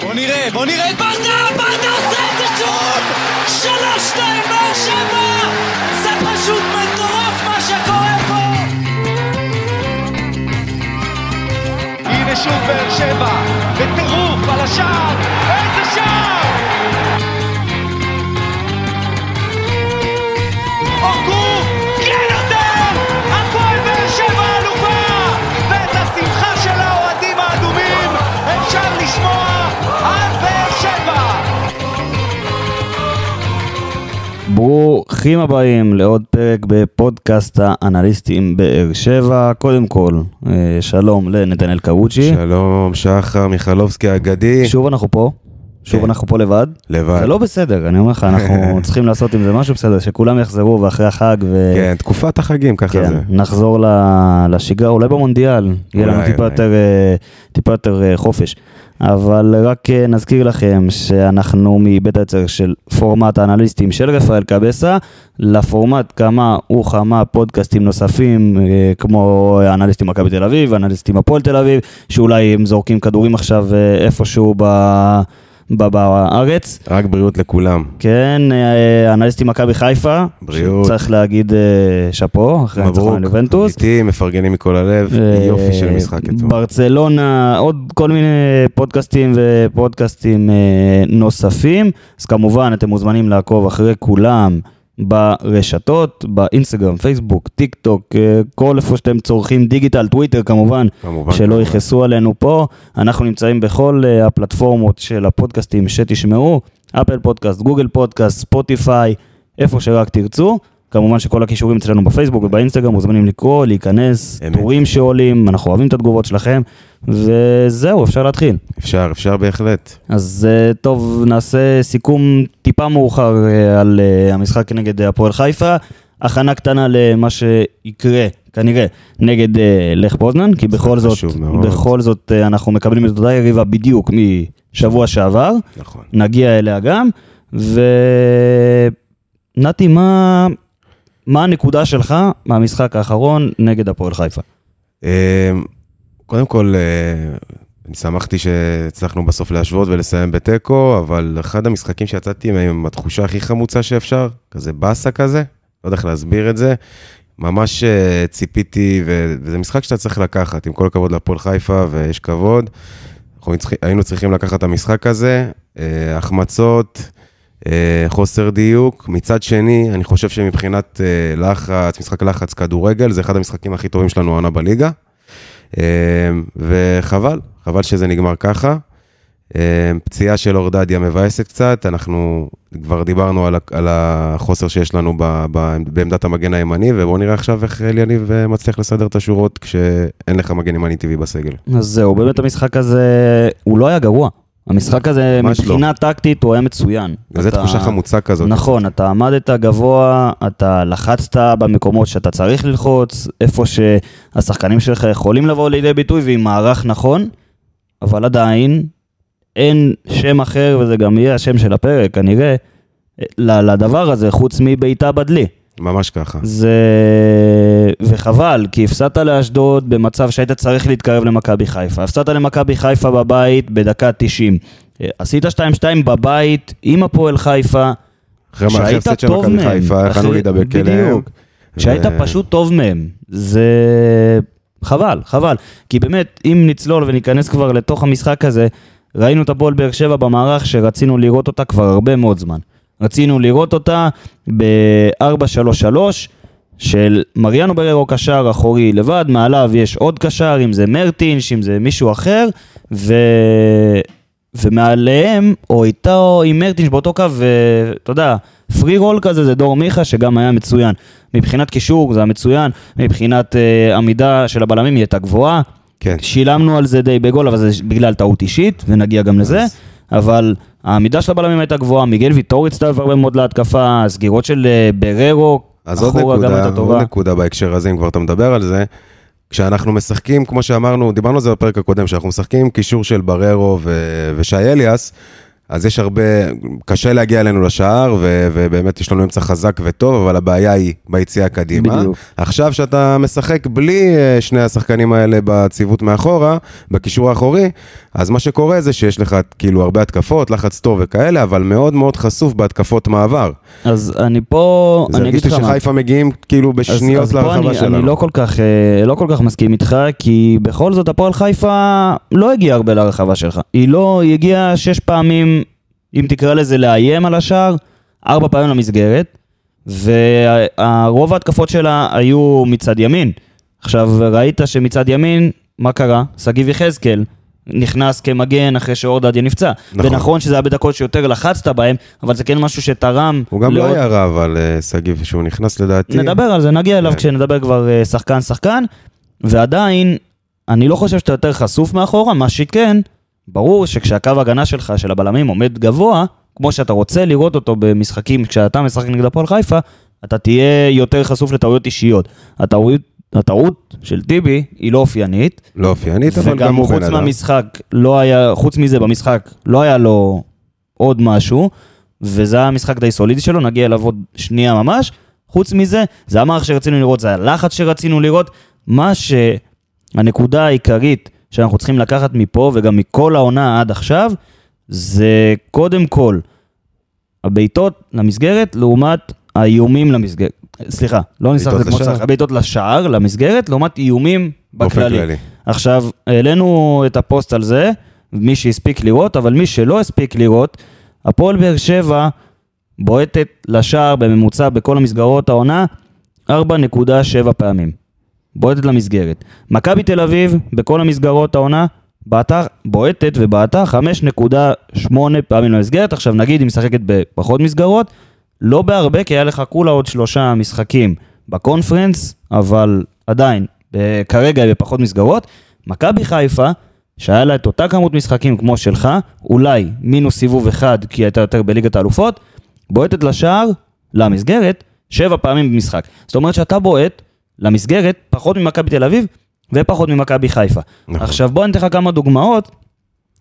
בוא נראה, בוא נראה את ברדה, ברדה עושה את זה שוב! שלוש, שתיים, באר שבע! זה פשוט מטורף מה שקורה פה! הנה שוב באר שבע, בטירוף על השער, איזה שער! ברוכים הבאים לעוד פרק בפודקאסט האנליסטים באר שבע. קודם כל, אה, שלום לנתנאל קרוצ'י. שלום, שחר מיכלובסקי האגדי. שוב אנחנו פה, שוב כן. אנחנו פה לבד. לבד. זה לא בסדר, אני אומר לך, אנחנו צריכים לעשות עם זה משהו בסדר, שכולם יחזרו ואחרי החג ו... כן, תקופת החגים, ככה כן, זה. נחזור לשגרה, אולי במונדיאל, יהיה לנו אולי, טיפה אולי. יותר, אה, טיפה יותר אה, חופש. אבל רק אה, נזכיר לכם שאנחנו מבית היוצר של פורמט האנליסטים של רפאל קבסה, לפורמט כמה וכמה פודקאסטים נוספים, אה, כמו אנליסטים מכבי תל אביב, אנליסטים הפועל תל אביב, שאולי הם זורקים כדורים עכשיו אה, איפשהו ב... בארץ. רק בריאות לכולם. כן, אה, אנליסטים מכבי חיפה, בריאות. צריך להגיד אה, שאפו, אחרי מברוק. הניצחון על יובנטוס. איתי, מפרגנים מכל הלב, אה, יופי של משחק אתמול. ברצלונה, עוד כל מיני פודקאסטים ופודקאסטים נוספים. אז כמובן, אתם מוזמנים לעקוב אחרי כולם ברשתות, באינסטגרם, פייסבוק, טיק טוק, אה, כל איפה שאתם צורכים דיגיטל, טוויטר כמובן, כמובן. שלא כמובן. יכעסו עלינו פה. אנחנו נמצאים בכל אה, הפלטפורמות של הפודקאסטים שתשמעו, אפל פודקאסט, גוגל פודקאסט, ספוטיפיי, איפה שרק תרצו. כמובן שכל הקישורים אצלנו בפייסבוק ובאינסטגרם מוזמנים לקרוא, להיכנס, אמת. טורים שעולים, אנחנו אוהבים את התגובות שלכם, וזהו, אפשר להתחיל. אפשר, אפשר בהחלט. אז אה, טוב, נעשה סיכום טיפה מאוחר אה, על אה, המשחק נגד הפועל חיפה. הכנה קטנה למה שיקרה, כנראה, נגד לך פוזנן, כי בכל זאת, מאוד. בכל זאת אנחנו מקבלים את אותה יריבה בדיוק משבוע שעבר, נכון. נגיע אליה גם, ונתי, מה, מה הנקודה שלך מהמשחק האחרון נגד הפועל חיפה? אה, קודם כל, אה, אני שמחתי שהצלחנו בסוף להשוות ולסיים בתיקו, אבל אחד המשחקים שיצאתי מהם עם התחושה הכי חמוצה שאפשר, כזה באסה כזה, לא יודע איך להסביר את זה. ממש אה, ציפיתי, וזה משחק שאתה צריך לקחת, עם כל הכבוד להפועל חיפה, ויש כבוד. אנחנו היינו צריכים לקחת את המשחק הזה, אה, החמצות, חוסר דיוק. מצד שני, אני חושב שמבחינת אה, לחץ, משחק לחץ כדורגל, זה אחד המשחקים הכי טובים שלנו העונה בליגה. אה, וחבל, חבל שזה נגמר ככה. אה, פציעה של אורדדיה מבאסת קצת, אנחנו כבר דיברנו על, החוסר שיש לנו בעמדת המגן הימני, ובואו נראה עכשיו איך אליניב אה, מצליח לסדר את השורות כשאין לך מגן ימני טבעי בסגל. אז זהו, באמת המשחק הזה, הוא לא היה גרוע. המשחק הזה, לא. מבחינה טקטית, הוא היה מצוין. זו אתה- תחושה חמוצה כזאת. נכון, אתה עמדת גבוה, אתה לחצת במקומות שאתה צריך ללחוץ, איפה שהשחקנים שלך יכולים לבוא לידי ביטוי ועם מערך נכון, אבל עדיין אין שם אחר, וזה גם יהיה השם של הפרק, כנראה, לדבר הזה, חוץ מבעיטה בדלי. ממש ככה. זה... וחבל, כי הפסדת לאשדוד במצב שהיית צריך להתקרב למכבי חיפה. הפסדת למכבי חיפה בבית בדקה 90. עשית 2-2 בבית עם הפועל חיפה. אחרי שהיית טוב מהם. חיפה, יכלנו להידבק אליהם. בדיוק. שהיית פשוט טוב מהם. זה... חבל, חבל. כי באמת, אם נצלול וניכנס כבר לתוך המשחק הזה, ראינו את הפועל באר שבע במערך שרצינו לראות אותה כבר הרבה מאוד זמן. רצינו לראות אותה ב-4-3-3 של מריאנו בררו קשר אחורי לבד, מעליו יש עוד קשר, אם זה מרטינש, אם זה מישהו אחר, ו... ומעליהם, או איתו עם מרטינש באותו קו, ואתה יודע, פרי רול כזה זה דור מיכה שגם היה מצוין. מבחינת קישור זה היה מצוין, מבחינת uh, עמידה של הבלמים היא הייתה גבוהה. כן. שילמנו על זה די בגול, אבל זה בגלל טעות אישית, ונגיע גם לזה. אבל העמידה של הבלמים הייתה גבוהה, מיגל ויטור הצטרף הרבה מאוד להתקפה, הסגירות של אה, בררו, אז עוד נקודה, עוד. נקודה בהקשר הזה, אם כבר אתה מדבר על זה, כשאנחנו משחקים, כמו שאמרנו, דיברנו על זה בפרק הקודם, שאנחנו משחקים קישור של בררו ו- ושי אליאס, אז יש הרבה, קשה להגיע אלינו לשער, ו- ובאמת יש לנו אמצע חזק וטוב, אבל הבעיה היא ביציאה קדימה. בדיוק. עכשיו שאתה משחק בלי אה, שני השחקנים האלה בציוות מאחורה, בקישור האחורי, אז מה שקורה זה שיש לך כאילו הרבה התקפות, לחץ טוב וכאלה, אבל מאוד מאוד חשוף בהתקפות מעבר. אז אני פה, זה אני הרגיש אגיד לי לך מה. שחיפה מגיעים כאילו בשניות אז פה לרחבה אני, שלנו. אני לא כל, כך, אה, לא כל כך מסכים איתך, כי בכל זאת הפועל חיפה לא הגיעה הרבה לרחבה שלך. היא לא, היא הגיעה שש פעמים, אם תקרא לזה לאיים על השער, ארבע פעמים למסגרת, ורוב ההתקפות שלה היו מצד ימין. עכשיו, ראית שמצד ימין, מה קרה? שגיב יחזקאל. נכנס כמגן אחרי שאורדדיה נפצע. נכון. ונכון שזה היה בדקות שיותר לחצת בהם, אבל זה כן משהו שתרם הוא גם לא היה רע, אבל אה, שגיב, שהוא נכנס לדעתי. נדבר על זה, נגיע אליו כן. כשנדבר כבר אה, שחקן-שחקן, ועדיין, אני לא חושב שאתה יותר חשוף מאחורה, מה שכן, ברור שכשהקו הגנה שלך, של הבלמים, עומד גבוה, כמו שאתה רוצה לראות אותו במשחקים, כשאתה משחק נגד הפועל חיפה, אתה תהיה יותר חשוף לטעויות אישיות. הטעות, הטעות של טיבי היא לא אופיינית, לא אופיינית, אבל גם וגם הוא בן חוץ אדם. מהמשחק, לא היה, חוץ מזה במשחק, לא היה לו עוד משהו, וזה היה משחק די סולידי שלו, נגיע אליו עוד שנייה ממש. חוץ מזה, זה המערך שרצינו לראות, זה הלחץ שרצינו לראות. מה שהנקודה העיקרית שאנחנו צריכים לקחת מפה, וגם מכל העונה עד עכשיו, זה קודם כל הבעיטות למסגרת לעומת האיומים למסגרת. סליחה, לא ניסחתי את זה כמו. שצריך, הבעיטות לשער, למסגרת, לעומת איומים בכללי. כללי. עכשיו, העלינו את הפוסט על זה, מי שהספיק לראות, אבל מי שלא הספיק לראות, הפועל באר שבע בועטת לשער בממוצע בכל המסגרות העונה 4.7 פעמים. בועטת למסגרת. מכבי תל אביב, בכל המסגרות העונה, בעטה, בועטת ובעטה 5.8 פעמים למסגרת. עכשיו נגיד היא משחקת בפחות מסגרות, לא בהרבה, כי היה לך כולה עוד שלושה משחקים בקונפרנס, אבל עדיין, ב- כרגע היא בפחות מסגרות. מכבי חיפה, שהיה לה את אותה כמות משחקים כמו שלך, אולי מינוס סיבוב אחד, כי הייתה יותר בליגת האלופות, בועטת לשער, למסגרת, שבע פעמים במשחק. זאת אומרת שאתה בועט למסגרת פחות ממכבי תל אביב ופחות ממכבי חיפה. נכון. עכשיו בוא אני אתן לך כמה דוגמאות,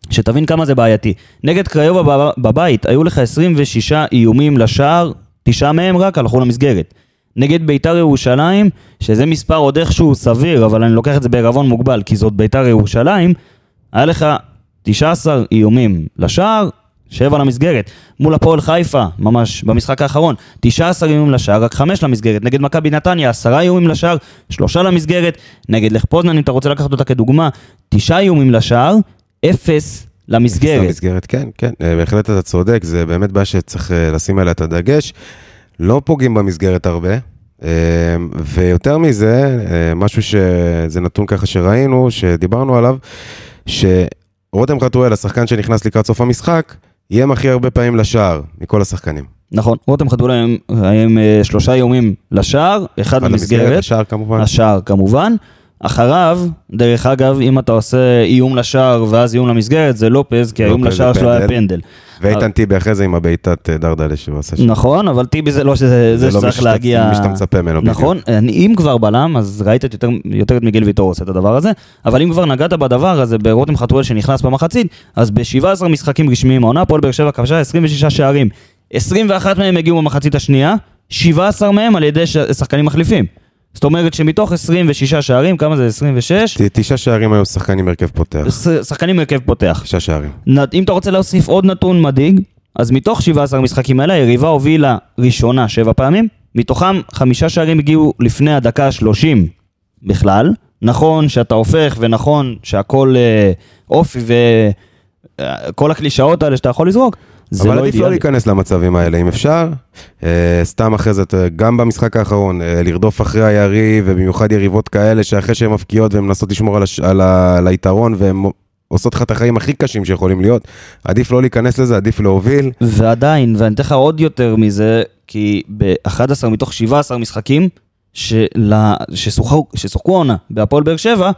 שתבין כמה זה בעייתי. נגד קריובה בב- בבית היו לך 26 איומים לשער, תשעה מהם רק הלכו למסגרת. נגד ביתר ירושלים, שזה מספר עוד איכשהו סביר, אבל אני לוקח את זה בערבון מוגבל, כי זאת ביתר ירושלים, היה לך 19 איומים לשער, 7 למסגרת. מול הפועל חיפה, ממש במשחק האחרון, 19 איומים לשער, רק 5 למסגרת. נגד מכבי נתניה, 10 איומים לשער, 3 למסגרת. נגד לך פוזנן, אם אתה רוצה לקחת אותה כדוגמה, 9 איומים לשער, 0 למסגרת. למסגרת, כן, כן, אה, בהחלט אתה צודק, זה באמת בעיה שצריך אה, לשים עליה את הדגש. לא פוגעים במסגרת הרבה, אה, ויותר מזה, משהו שזה נתון ככה שראינו, שדיברנו עליו, שרותם חתואל, השחקן שנכנס לקראת סוף המשחק, איים הכי הרבה פעמים לשער מכל השחקנים. נכון, רותם חתולה הם, הם אה, שלושה איומים לשער, אחד אבל למסגרת, לשער כמובן. השער כמובן. אחריו, דרך אגב, אם אתה עושה איום לשער ואז איום למסגרת, זה לופז, כי האיום לשער שלו היה פנדל. ואיתן טיבי אחרי זה עם הבעיטת אה, דרדלה שהוא עשה שם. נכון, אבל טיבי זה לא שזה זה זה לא שצריך מי שאתה- להגיע... מצפה ממנו. נכון, אם כבר בלם, אז ראית יותר, את מיגל ויטור עושה את הדבר הזה, אבל אם כבר נגעת בדבר הזה ברותם חתואל שנכנס במחצית, אז ב-17 משחקים רשמיים העונה, הפועל באר שבע כבשה 26 שערים. 21 מהם הגיעו במחצית השנייה, 17 מהם על ידי שחקנים מחליפים. זאת אומרת שמתוך 26 שערים, כמה זה? 26? ת- תשעה שערים היו שחקן עם הרכב פותח. שחקנים הרכב פותח. תשעה שערים. אם אתה רוצה להוסיף עוד נתון מדאיג, אז מתוך 17 המשחקים האלה, היריבה הובילה ראשונה שבע פעמים, מתוכם חמישה שערים הגיעו לפני הדקה ה-30 בכלל. נכון שאתה הופך, ונכון שהכל אה, אופי וכל הקלישאות האלה שאתה יכול לזרוק, זה אבל לא עדיף לא אידיאלי. להיכנס למצבים האלה אם אפשר. אה, סתם אחרי זה, גם במשחק האחרון, אה, לרדוף אחרי היריב, ובמיוחד יריבות כאלה שאחרי שהן מפקיעות והן מנסות לשמור על, הש... על, ה... על היתרון, והן עושות לך את החיים הכי קשים שיכולים להיות, עדיף לא להיכנס לזה, עדיף להוביל. ועדיין, ואני אתן לך עוד יותר מזה, כי ב-11 מתוך 17 משחקים ששוחקו העונה בהפועל באר שבע,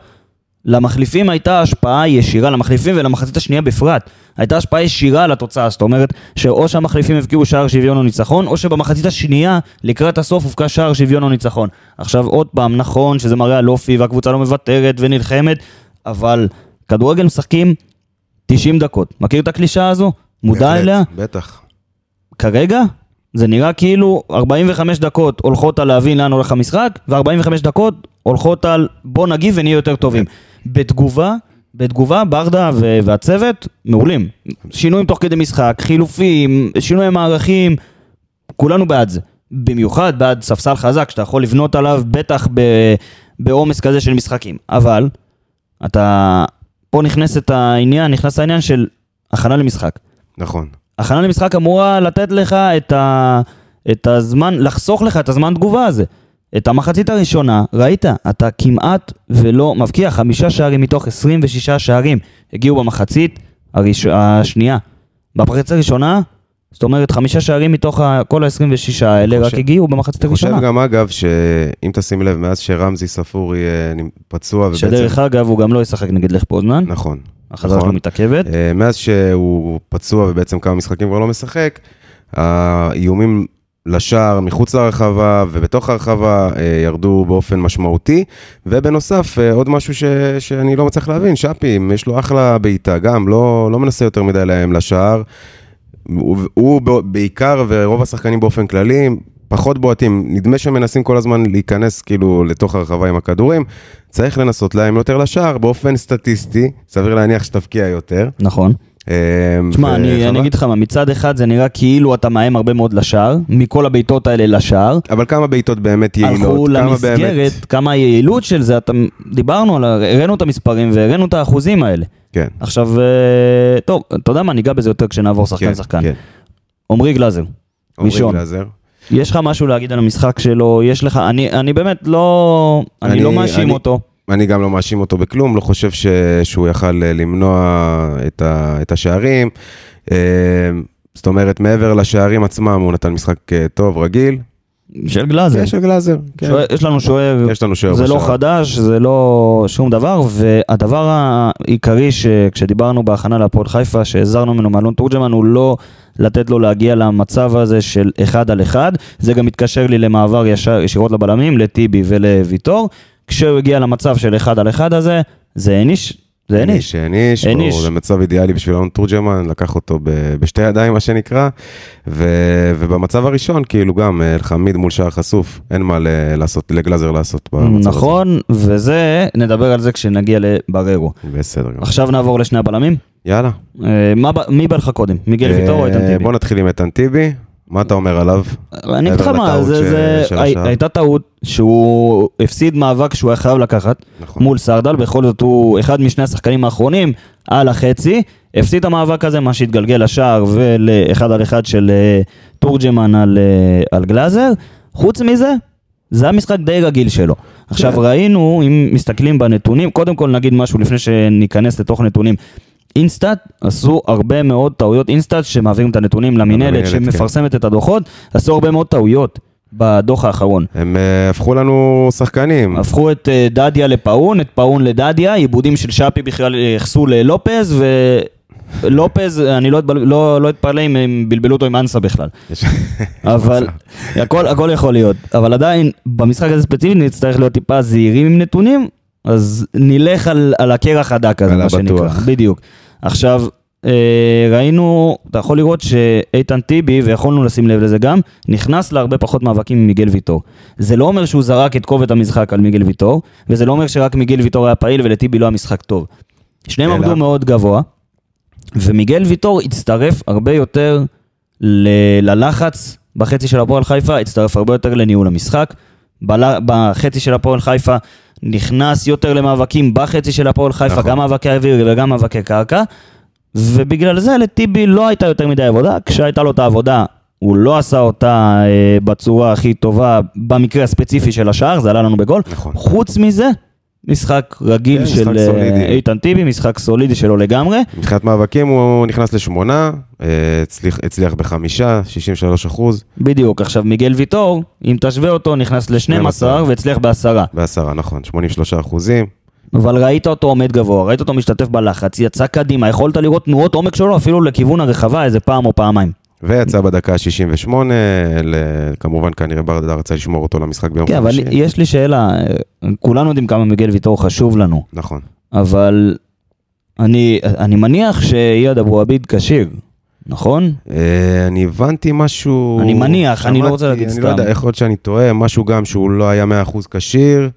למחליפים הייתה השפעה ישירה, למחליפים ולמחצית השנייה בפרט, הייתה השפעה ישירה על התוצאה, זאת אומרת שאו שהמחליפים הבקיעו שער שוויון או ניצחון, או שבמחצית השנייה לקראת הסוף הובקע שער שוויון או ניצחון. עכשיו עוד פעם, נכון שזה מראה על אופי והקבוצה לא מוותרת ונלחמת, אבל כדורגל משחקים 90 דקות. מכיר את הקלישאה הזו? מודע בהחלט, אליה? בטח. כרגע זה נראה כאילו 45 דקות הולכות על להבין לאן הולך המשחק, ו-45 דקות הולכות על בוא נגיב ונהיה יותר טובים. בתגובה, בתגובה ברדה ו- והצוות מעולים. שינויים תוך כדי משחק, חילופים, שינויי מערכים, כולנו בעד זה. במיוחד בעד ספסל חזק שאתה יכול לבנות עליו, בטח בעומס כזה של משחקים. אבל, אתה... פה נכנס את העניין, נכנס העניין של הכנה למשחק. נכון. הכנה למשחק אמורה לתת לך את, ה... את הזמן, לחסוך לך את הזמן תגובה הזה. את המחצית הראשונה, ראית, אתה כמעט ולא מבקיע, חמישה שערים מתוך 26 שערים הגיעו במחצית הראש... השנייה. במחצית הראשונה, זאת אומרת חמישה שערים מתוך. כל ה-26 האלה רק חושב- הגיעו במחצית אני חושב הראשונה. גם, אגב, שאם תשים לב, מאז שרמזי ספורי פצוע, ובעצם... שדרך אגב הוא גם לא ישחק נגד לך פוזנן, נכון. החזרה שלו נכון. מתעכבת. אה, מאז שהוא פצוע ובעצם כמה משחקים כבר לא משחק, האיומים לשער מחוץ לרחבה ובתוך הרחבה אה, ירדו באופן משמעותי. ובנוסף, אה, עוד משהו ש, שאני לא מצליח להבין, שפי, יש לו אחלה בעיטה, גם לא, לא מנסה יותר מדי להם לשער. הוא, הוא בעיקר, ורוב השחקנים באופן כללי, פחות בועטים. נדמה שהם מנסים כל הזמן להיכנס כאילו לתוך הרחבה עם הכדורים. צריך לנסות להם יותר לשער באופן סטטיסטי, סביר להניח שתבקיע יותר. נכון. תשמע, אני, וחבל. אני אגיד לך מה, מצד אחד זה נראה כאילו אתה מאיים הרבה מאוד לשער, מכל הבעיטות האלה לשער. אבל כמה בעיטות באמת יעילות? הלכו כמה למסגרת, באמת... כמה היעילות של זה, אתה, דיברנו על, הראינו את המספרים והראינו את האחוזים האלה. כן. עכשיו, אה, טוב, אתה יודע מה, ניגע בזה יותר כשנעבור שחקן כן, שחקן. כן. עמרי גלאזר, עמרי ראשון. גלאזר. יש לך משהו להגיד על המשחק שלו? יש לך, אני, אני באמת לא, אני, אני- לא מאשים אני- אותו. אני גם לא מאשים אותו בכלום, לא חושב ש... שהוא יכל אה, למנוע את, ה... את השערים. אה, זאת אומרת, מעבר לשערים עצמם, הוא נתן משחק אה, טוב, רגיל. של גלאזר. כן, של גלאזר. כן. שוער- יש לנו שוער, יש לנו שוער זה לא בשער. חדש, זה לא שום דבר, והדבר העיקרי שכשדיברנו בהכנה להפועל חיפה, שהזהרנו ממנו מאלון תורג'מן, הוא לא לתת לו להגיע למצב הזה של אחד על אחד, זה גם מתקשר לי למעבר ישר, ישירות לבלמים, לטיבי ולוויטור, כשהוא הגיע למצב של אחד על אחד הזה, זה העניש, זה העניש. העניש, העניש. ברור, זה מצב אידיאלי בשביל אלון תורג'מן, לקח אותו ב- בשתי ידיים, מה שנקרא, ו... ובמצב הראשון, כאילו גם, אה, אלחמיד מול שער חשוף, אין מה ל- לעשות, לגלאזר לעשות במצב נכון, וזה, נדבר על זה כשנגיע לבררו. הזה. בסדר. עכשיו נעבור לשני הבלמים. יאללה. אה, מה מי בא לך קודם? מיגל ויטור או איתן אה, טיבי? בוא נתחיל עם איתן טיבי, מה אתה אומר עליו? אני אגיד לך מה. הייתה טעות שהוא הפסיד מאבק שהוא היה חייב לקחת נכון. מול סרדל, בכל זאת הוא אחד משני השחקנים האחרונים על החצי, הפסיד את המאבק הזה, מה שהתגלגל לשער ולאחד על אחד של אה, תורג'מן על, אה, על גלאזר. חוץ מזה, זה המשחק די רגיל שלו. עכשיו כן. ראינו, אם מסתכלים בנתונים, קודם כל נגיד משהו לפני שניכנס לתוך נתונים. אינסטאט עשו הרבה מאוד טעויות, אינסטאט שמעבירים את הנתונים למינהלת, למינהלת, כן. שמפרסמת את הדוחות, עשו הרבה מאוד טעויות בדוח האחרון. הם אה, הפכו לנו שחקנים. הפכו את אה, דדיה לפאון, את פאון לדדיה, איבודים של שפי בכלל ייחסו ללופז, ולופז, אני לא לא לא אתפלא אם הם בלבלו אותו עם אנסה בכלל. אבל הכל, הכל יכול להיות. אבל עדיין, במשחק הזה ספציפית נצטרך להיות טיפה זהירים עם נתונים, אז נלך על, על הקרח הדק הזה, מה שנקרא. הבטוח. בדיוק. עכשיו, אה, ראינו, אתה יכול לראות שאיתן טיבי, ויכולנו לשים לב לזה גם, נכנס להרבה פחות מאבקים ממיגל ויטור. זה לא אומר שהוא זרק את כובד המשחק על מיגל ויטור, וזה לא אומר שרק מיגל ויטור היה פעיל ולטיבי לא היה משחק טוב. שניהם עמדו מאוד גבוה, ומיגל ויטור הצטרף הרבה יותר ל- ללחץ בחצי של הפועל חיפה, הצטרף הרבה יותר לניהול המשחק. בל- בחצי של הפועל חיפה נכנס יותר למאבקים בחצי של הפועל חיפה, נכון. גם מאבקי אוויר וגם מאבקי קרקע, ובגלל זה לטיבי לא הייתה יותר מדי עבודה, כשהייתה לו את העבודה הוא לא עשה אותה אה, בצורה הכי טובה במקרה הספציפי של השער, זה עלה לנו בגול. נכון. חוץ מזה, משחק רגיל כן, של משחק אה. איתן טיבי, משחק סולידי שלו לגמרי. מבחינת מאבקים הוא נכנס לשמונה, אה, הצליח, הצליח בחמישה, 63 אחוז, בדיוק, עכשיו מיגל ויטור, אם תשווה אותו, נכנס ל-12 12. והצליח בעשרה. בעשרה, נכון, 83 אחוזים. אבל ראית אותו עומד גבוה, ראית אותו משתתף בלחץ, יצא קדימה, יכולת לראות תנועות עומק שלו אפילו לכיוון הרחבה איזה פעם או פעמיים. ויצא בדקה ה-68, כמובן כנראה ברדה רצה לשמור אותו למשחק ביום כן, אבל חמישי. יש לי שאלה, כולנו יודעים כמה מיגל ויטור חשוב לנו, נכון. אבל אני, אני מניח שאייד אבו עביד כשיר נכון? אה, אני הבנתי משהו... אני מניח, אני לא רוצה להגיד אני סתם. לא יודע, יכול להיות שאני טועה, משהו גם שהוא לא היה 100% כשיר,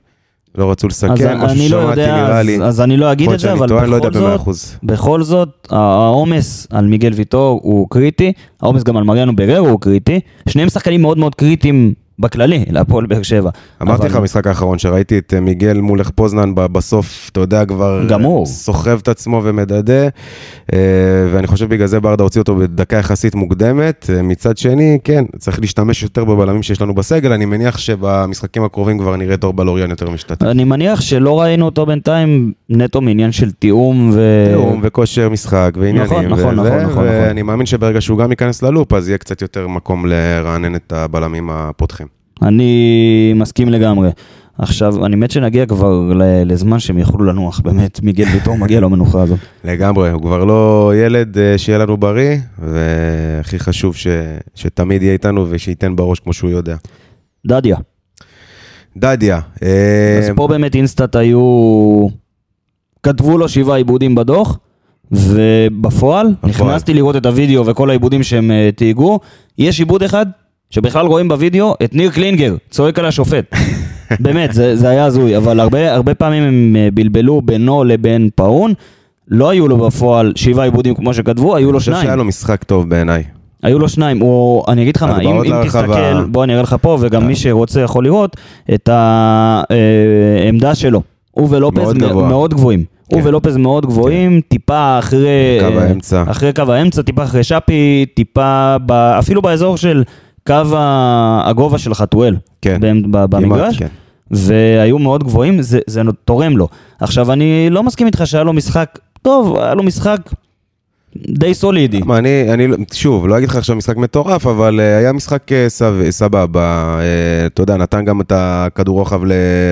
לא רצו לסכם, אז משהו אני לא ששמעתי יודע, נראה אז, לי. אז אני לא אגיד את זה, אבל אני לא יודע בכל זאת. בכל זאת, העומס על מיגל ויטור הוא קריטי, העומס גם על מריאנו בררו הוא קריטי, שניהם שחקנים מאוד מאוד קריטיים בכללי, להפועל באר שבע. אמרתי אבל- לך במשחק האחרון שראיתי את אה, מיגל מול איך פוזנן בסוף, אתה יודע, כבר גם הוא. סוחב את עצמו ומדדה, אה, ואני חושב בגלל זה ברדה הוציא אותו בדקה יחסית מוקדמת. אה, מצד שני, כן, צריך להשתמש יותר בבלמים שיש לנו בסגל, אני מניח שבמשחקים הקרובים כבר נראה את אור בלוריאן יותר משתתף. אני מניח שלא ראינו אותו בינתיים נטו מעניין של תיאום ו... תיאום וכושר משחק ועניינים. נכון, נכון, נכון, נכון, ואני מאמין שברגע שהוא גם ייכנס ללופ, אז יהיה קצת יותר מקום לרענן את הבלמים הפותחים. אני מסכים לגמרי. עכשיו, אני מת שנגיע כבר לזמן שהם יוכלו לנוח, באמת, מיגל ויטור מגיע לו המנוחה הזאת. לגמרי, הוא כבר לא ילד, אה, שיהיה לנו בריא, והכי חשוב ש, שתמיד יהיה איתנו ושייתן בראש כמו שהוא יודע. דדיה. דדיה, אה, אז פה באמת אינסטאט היו... כתבו לו שבעה איבודים בדוח, ובפועל, נכנסתי לראות את הוידאו וכל האיבודים שהם אה, תייגו, יש איבוד אחד שבכלל רואים בוידאו את ניר קלינגר צועק על השופט. באמת, זה, זה היה הזוי, אבל הרבה, הרבה פעמים הם אה, בלבלו בינו לבין פאון, לא היו לו בפועל שבעה איבודים כמו שכתבו, היו אני לו חושב שהיה שניים. לו משחק טוב בעיניי. היו לו שניים, הוא, אני אגיד לך מה, אם, אם להרחבה. תסתכל, בוא אני אראה לך פה, וגם מי שרוצה יכול לראות את העמדה שלו. הוא ולופז מאוד גבוה. מאוד גבוהים. הוא כן. ולופז מאוד גבוהים, טיפה אחרי... קו אה, האמצע. אחרי קו האמצע, טיפה אחרי שפי, טיפה, ב, אפילו באזור של קו הגובה של חתואל. כן. במגרש. כן. והיו מאוד גבוהים, זה, זה תורם לו. עכשיו, אני לא מסכים איתך שהיה לו משחק טוב, היה לו משחק די סולידי. מה, אני, אני, לא- שוב, לא אגיד לך עכשיו משחק מטורף, אבל אה, היה משחק סב- סבבה. אה, אתה יודע, נתן גם את הכדור רוחב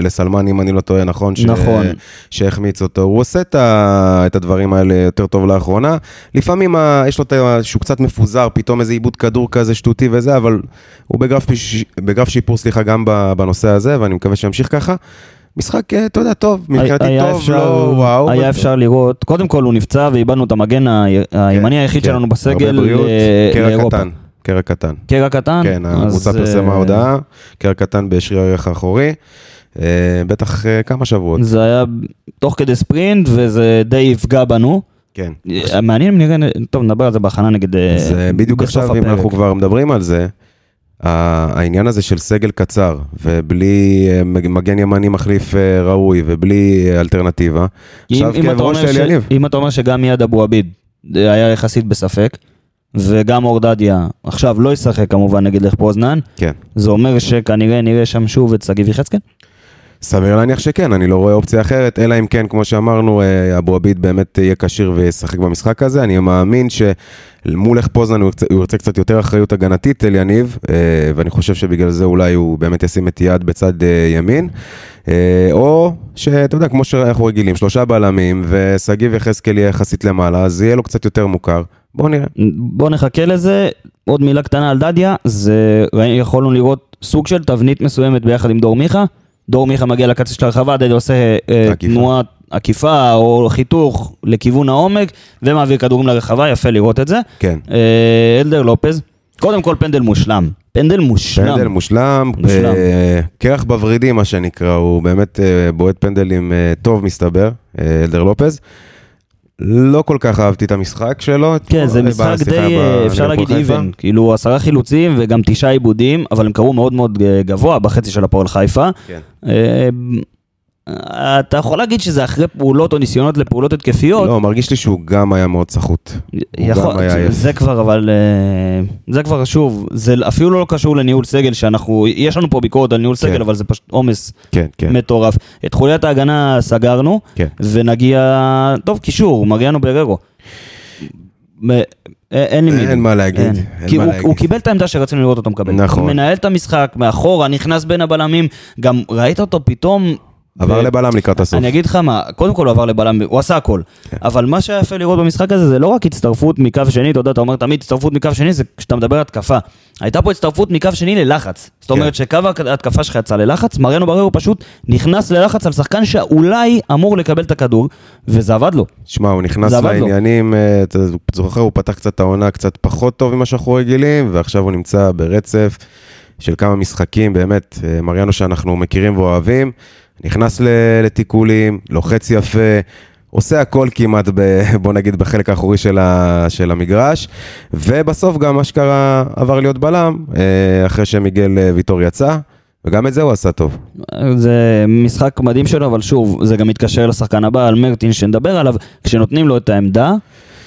לסלמן, אם אני לא טועה, נכון? נכון. שהחמיץ אותו. הוא עושה את, ה, את הדברים האלה יותר טוב לאחרונה. לפעמים ה, יש לו את ה... שהוא קצת מפוזר, פתאום איזה עיבוד כדור כזה שטותי וזה, אבל הוא בגרף, בגרף שיפור, סליחה, גם בנושא הזה, ואני מקווה שימשיך ככה. משחק, אה, אתה יודע, טוב, מבחינתי טוב, אפשר, לא וואו. היה אפשר לראות, קודם כל הוא נפצע ואיבדנו את המגן הימני היחיד כן. שלנו בסגל קרע לאירופה. קרע קטן. קרע קטן? כן, הקבוצה אה, פרסמה הודעה, קרע קטן בשריר הערך האחורי, אה, בטח אה, כמה שבועות. זה היה תוך כדי ספרינט וזה די יפגע בנו. כן. אה, מעניין אם נראה, טוב נדבר על זה בהכנה נגד... אה, זה בדיוק עכשיו, אם. אנחנו כבר מדברים על זה, העניין הזה של סגל קצר, ובלי אה, מג- מגן ימני מחליף אה, ראוי, ובלי אלטרנטיבה, אם, עכשיו כאב ראש אומר של. יניב. אם אתה אומר שגם מיד אבו עביד אה, היה יחסית בספק, וגם אורדדיה עכשיו לא ישחק כמובן נגד לך פוזנן, כן. זה אומר שכנראה נראה שם שוב את שגיב יחזקאל? סביר להניח שכן, אני לא רואה אופציה אחרת, אלא אם כן, כמו שאמרנו, אה, אבו עביד באמת יהיה כשיר וישחק במשחק הזה. אני מאמין שמול איך פוזנן הוא ירצה- קצת יותר אחריות הגנתית אל יניב, אה, ואני חושב שבגלל זה אולי הוא באמת ישים את יד בצד אה, ימין. או שאתה יודע, כמו שאנחנו רגילים, שלושה בלמים, ושגיב יחזקאל יהיה יחסית למעלה, אז יהיה לו קצת יותר מוכר. בואו נראה. בוא נחכה לזה. עוד מילה קטנה על דדיה, זה יכולנו לראות סוג של תבנית מסוימת ביחד עם דור מיכה. דור מיכה מגיע לקצה של הרחבה, דדיה עושה אה, עקיפה. תנועת עקיפה או חיתוך לכיוון העומק, ומעביר כדורים לרחבה, יפה לראות את זה. כן. אה, אלדר לופז, קודם כל פנדל מושלם. פנדל מושלם. פנדל מושלם, מושלם. אה, קרח בוורידים מה שנקרא, הוא באמת בועט פנדלים טוב מסתבר, אלדר לופז. לא כל כך אהבתי את המשחק שלו. כן, זה אה, משחק די, אה, אפשר להגיד. איבן, כאילו עשרה חילוצים וגם תשעה עיבודים, אבל הם קרו מאוד מאוד אה, גבוה בחצי של הפועל חיפה. כן. אתה יכול להגיד שזה אחרי פעולות או ניסיונות לפעולות התקפיות, לא, מרגיש לי שהוא גם היה מאוד סחוט. יכול, גם היה עייף. זה כבר אבל, אה, זה כבר שוב, זה אפילו לא קשור לניהול סגל שאנחנו, יש לנו פה ביקורת על ניהול סגל, כן. אבל זה פשוט עומס כן, כן. מטורף. את חוליית ההגנה סגרנו, כן. ונגיע, טוב, קישור, מריאנו בררו. אה, אין לי מילים. אין מה להגיד, אין. אין כי מה הוא, להגיד. הוא קיבל את העמדה שרצינו לראות אותו מקבל. נכון. הוא מנהל את המשחק מאחורה, נכנס בין הבלמים, גם ראית אותו פתאום עבר לבלם לקראת הסוף. אני אגיד לך מה, קודם כל הוא עבר לבלם, הוא עשה הכל. כן. אבל מה שהיה יפה לראות במשחק הזה זה לא רק הצטרפות מקו שני, אתה יודע, אתה אומר תמיד הצטרפות מקו שני זה כשאתה מדבר התקפה. הייתה פה הצטרפות מקו שני ללחץ. זאת אומרת כן. שקו ההתקפה שלך יצא ללחץ, מרנו בררו פשוט נכנס ללחץ על שחקן שאולי אמור לקבל את הכדור, וזה עבד לו. שמע, הוא נכנס. לעניינים, אה, אתה זוכר, הוא פתח קצת העונה קצת פחות טוב ממה שאנחנו רגילים, ועכשיו הוא נמצא ברצף של כמה משחקים, באמת, אה, מריאנו שאנחנו מכירים ואוהבים, נכנס ל- לתיקולים, לוחץ יפה, עושה הכל כמעט, ב, בוא נגיד, בחלק האחורי של, ה, של המגרש, ובסוף גם אשכרה עבר להיות בלם, אה, אחרי שמיגל אה, ויטור יצא, וגם את זה הוא עשה טוב. זה משחק מדהים שלו, אבל שוב, זה גם מתקשר לשחקן הבא, על מרטין, שנדבר עליו, כשנותנים לו את העמדה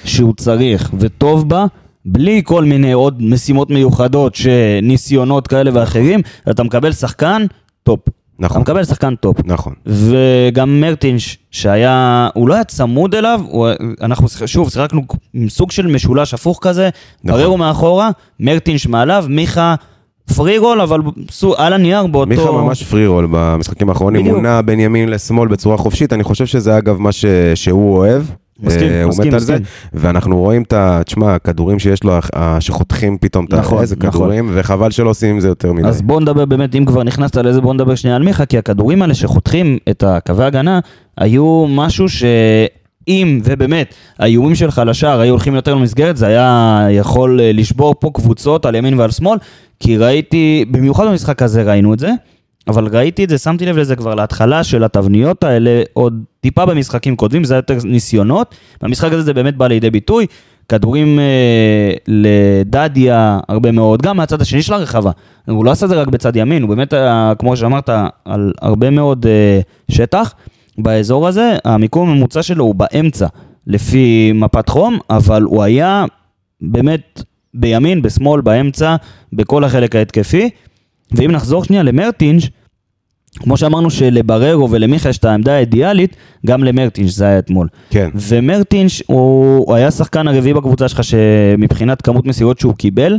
שהוא צריך וטוב בה, בלי כל מיני עוד משימות מיוחדות, שניסיונות כאלה ואחרים, אתה מקבל שחקן טופ. נכון. אתה מקבל שחקן טופ. נכון. וגם מרטינש, שהיה, הוא לא היה צמוד אליו, הוא, אנחנו שוב שיחקנו עם סוג של משולש הפוך כזה, נכון. באריירו מאחורה, מרטינש מעליו, מיכה free role, אבל סו- על הנייר באותו... מיכה ממש free role במשחקים האחרונים. הוא נע בין ימין לשמאל בצורה חופשית, אני חושב שזה אגב מה ש... שהוא אוהב. מסכים, אה, הוא מסכים, מת על זה. ואנחנו רואים את ה... תשמע, הכדורים שיש לו, שחותכים פתאום, את נכון, איזה נכון. כדורים, וחבל שלא עושים עם זה יותר מדי. אז בוא נדבר באמת, אם כבר נכנסת לזה, בוא נדבר שנייה על מיכה, כי הכדורים האלה שחותכים את הקווי הגנה, היו משהו שאם, ובאמת, האיומים שלך לשער היו הולכים יותר למסגרת, זה היה יכול אה, לשבור פה קבוצות על ימין ועל שמאל, כי ראיתי, במיוחד במשחק הזה ראינו את זה, אבל ראיתי את זה, שמתי לב לזה כבר להתחלה של התבניות האלה, עוד טיפה במשחקים קודמים, זה היה יותר ניסיונות, במשחק הזה זה באמת בא לידי ביטוי. כדורים אה, לדדיה הרבה מאוד, גם מהצד השני של הרחבה. הוא לא עשה זה רק בצד ימין, הוא באמת היה, כמו שאמרת, על הרבה מאוד אה, שטח. באזור הזה, המיקום הממוצע שלו הוא באמצע, לפי מפת חום, אבל הוא היה באמת בימין, בשמאל, באמצע, בכל החלק ההתקפי. ואם נחזור שנייה למרטינש, כמו שאמרנו שלבררו ולמיכה יש את העמדה האידיאלית, גם למרטינש זה היה אתמול. כן, ומרטינש הוא, הוא היה השחקן הרביעי בקבוצה שלך שמבחינת כמות מסירות שהוא קיבל,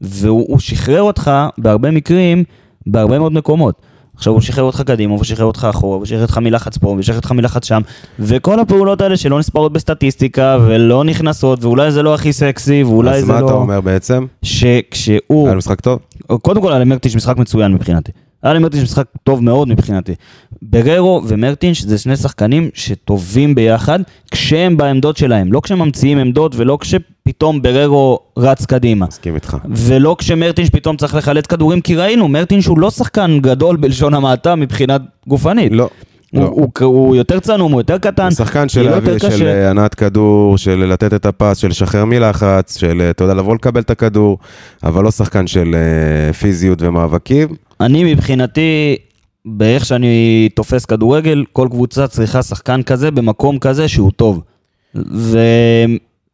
והוא הוא שחרר אותך בהרבה מקרים, בהרבה מאוד מקומות. עכשיו הוא שחרר אותך קדימה, הוא שחרר אותך אחורה, הוא שחרר אותך מלחץ פה, הוא שחרר אותך מלחץ שם, וכל הפעולות האלה שלא נספרות בסטטיסטיקה ולא נכנסות, ואולי זה לא הכי סקסי, ואולי אז זה מה לא... אתה אומר בעצם? שכשהוא... היה משחק טוב? קודם כל, היה למרטינש משחק מצוין מבחינתי. היה למרטינש משחק טוב מאוד מבחינתי. בררו ומרטינש זה שני שחקנים שטובים ביחד, כשהם בעמדות שלהם. לא כשהם ממציאים עמדות ולא כשפתאום בררו רץ קדימה. מסכים איתך. ולא כשמרטינש פתאום צריך לחלץ כדורים, כי ראינו, מרטינש הוא לא שחקן גדול בלשון המעטה מבחינה גופנית. לא, לא. הוא, הוא יותר צנום, הוא יותר קטן. הוא שחקן של להביא, של הנעת כדור, של לתת את הפס, של לשחרר מלחץ, של, אה, אתה יודע, לבוא לקבל את הכדור, אבל לא שחקן של אה, פיזיות ומאבקים. אני מבחינתי, באיך שאני תופס כדורגל, כל קבוצה צריכה שחקן כזה במקום כזה שהוא טוב.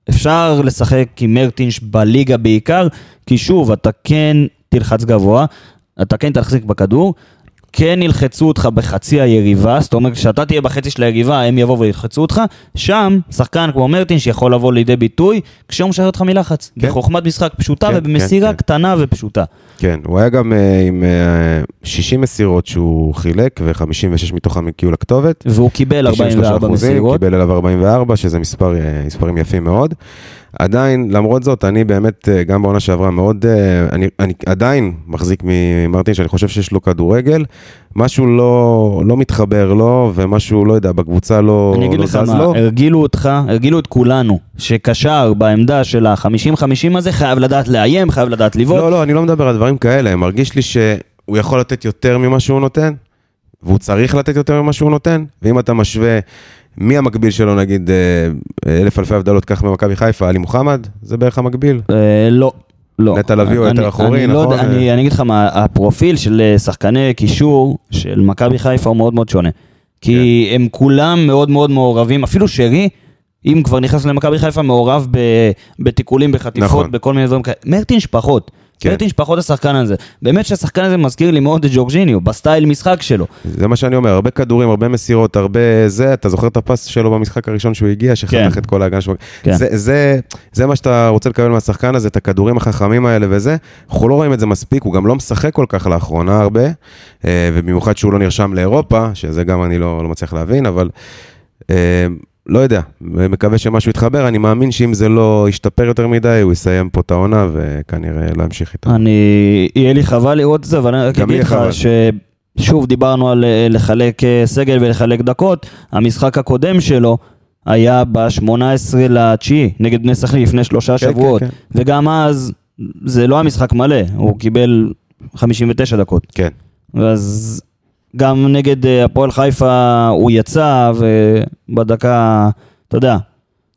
ואפשר לשחק עם מרטינש בליגה בעיקר, כי שוב, אתה כן תלחץ גבוה, אתה כן תחזיק בכדור, כן ילחצו אותך בחצי היריבה, זאת אומרת, כשאתה תהיה בחצי של היריבה, הם יבואו וילחצו אותך, שם, שחקן כמו מרטינש יכול לבוא לידי ביטוי, כשהוא משחרר אותך מלחץ. כן. בחוכמת משחק פשוטה כן, ובמסירה כן, כן. קטנה ופשוטה. כן, הוא היה גם אה, עם אה, 60 מסירות שהוא חילק, ו-56 מתוכם הגיעו לכתובת. והוא קיבל 44 אחוזים, מסירות. קיבל אליו 44, שזה מספר, אה, מספרים יפים מאוד. עדיין, למרות זאת, אני באמת, אה, גם בעונה שעברה מאוד, אה, אני, אני עדיין מחזיק ממרטין, שאני חושב שיש לו כדורגל, משהו לא, לא מתחבר לו, ומשהו, לא יודע, בקבוצה לא, אני אגיד לא לך זז מה, לו. הרגילו אותך, הרגילו את כולנו, שקשר בעמדה של ה-50-50 הזה, חייב לדעת לאיים, חייב לדעת לבעוט. לא, לא, אני לא מדבר על דברים כאלה, מרגיש לי שהוא יכול לתת יותר ממה שהוא נותן, והוא צריך לתת יותר ממה שהוא נותן, ואם אתה משווה, מי המקביל שלו, נגיד, אה, אלף אלפי הבדלות, כך במכבי חיפה, עלי מוחמד, זה בערך המקביל. אה, לא. לא. נטע לביא הוא יותר אחורי, אני לא נכון? יודע, אני אני אגיד לך מה, הפרופיל של אה, שחקני קישור של מכבי חיפה הוא מאוד מאוד שונה. כי כן. הם כולם מאוד מאוד מעורבים, אפילו שרי, אם כבר נכנס למכבי חיפה, מעורב בתיקולים, בחטיפות, נכון. בכל מיני דברים כאלה. מרטינש פחות. כן. פרטיץ' פחות השחקן הזה. באמת שהשחקן הזה מזכיר לי מאוד את ג'ורג'יניו, בסטייל משחק שלו. זה מה שאני אומר, הרבה כדורים, הרבה מסירות, הרבה זה, אתה זוכר את הפס שלו במשחק הראשון שהוא הגיע, שחתך כן. את כל ההגנה שלו. כן. זה, זה, זה מה שאתה רוצה לקבל מהשחקן הזה, את הכדורים החכמים האלה וזה. אנחנו לא רואים את זה מספיק, הוא גם לא משחק כל כך לאחרונה הרבה, אה, ובמיוחד שהוא לא נרשם לאירופה, שזה גם אני לא, לא מצליח להבין, אבל אה, לא יודע, מקווה שמשהו יתחבר, אני מאמין שאם זה לא ישתפר יותר מדי, הוא יסיים פה את העונה וכנראה לא ימשיך איתה. אני, יהיה לי חבל לראות את זה, אבל אני רק אגיד לך חבל. ששוב דיברנו על אה, לחלק אה, סגל ולחלק דקות, המשחק הקודם שלו היה ב-18 לתשיעי נגד בני סכנין לפני שלושה כן, שבועות, כן, וגם אז זה לא היה משחק מלא, הוא קיבל 59 דקות. כן. אז גם נגד אה, הפועל חיפה הוא יצא, ובדקה, אתה יודע,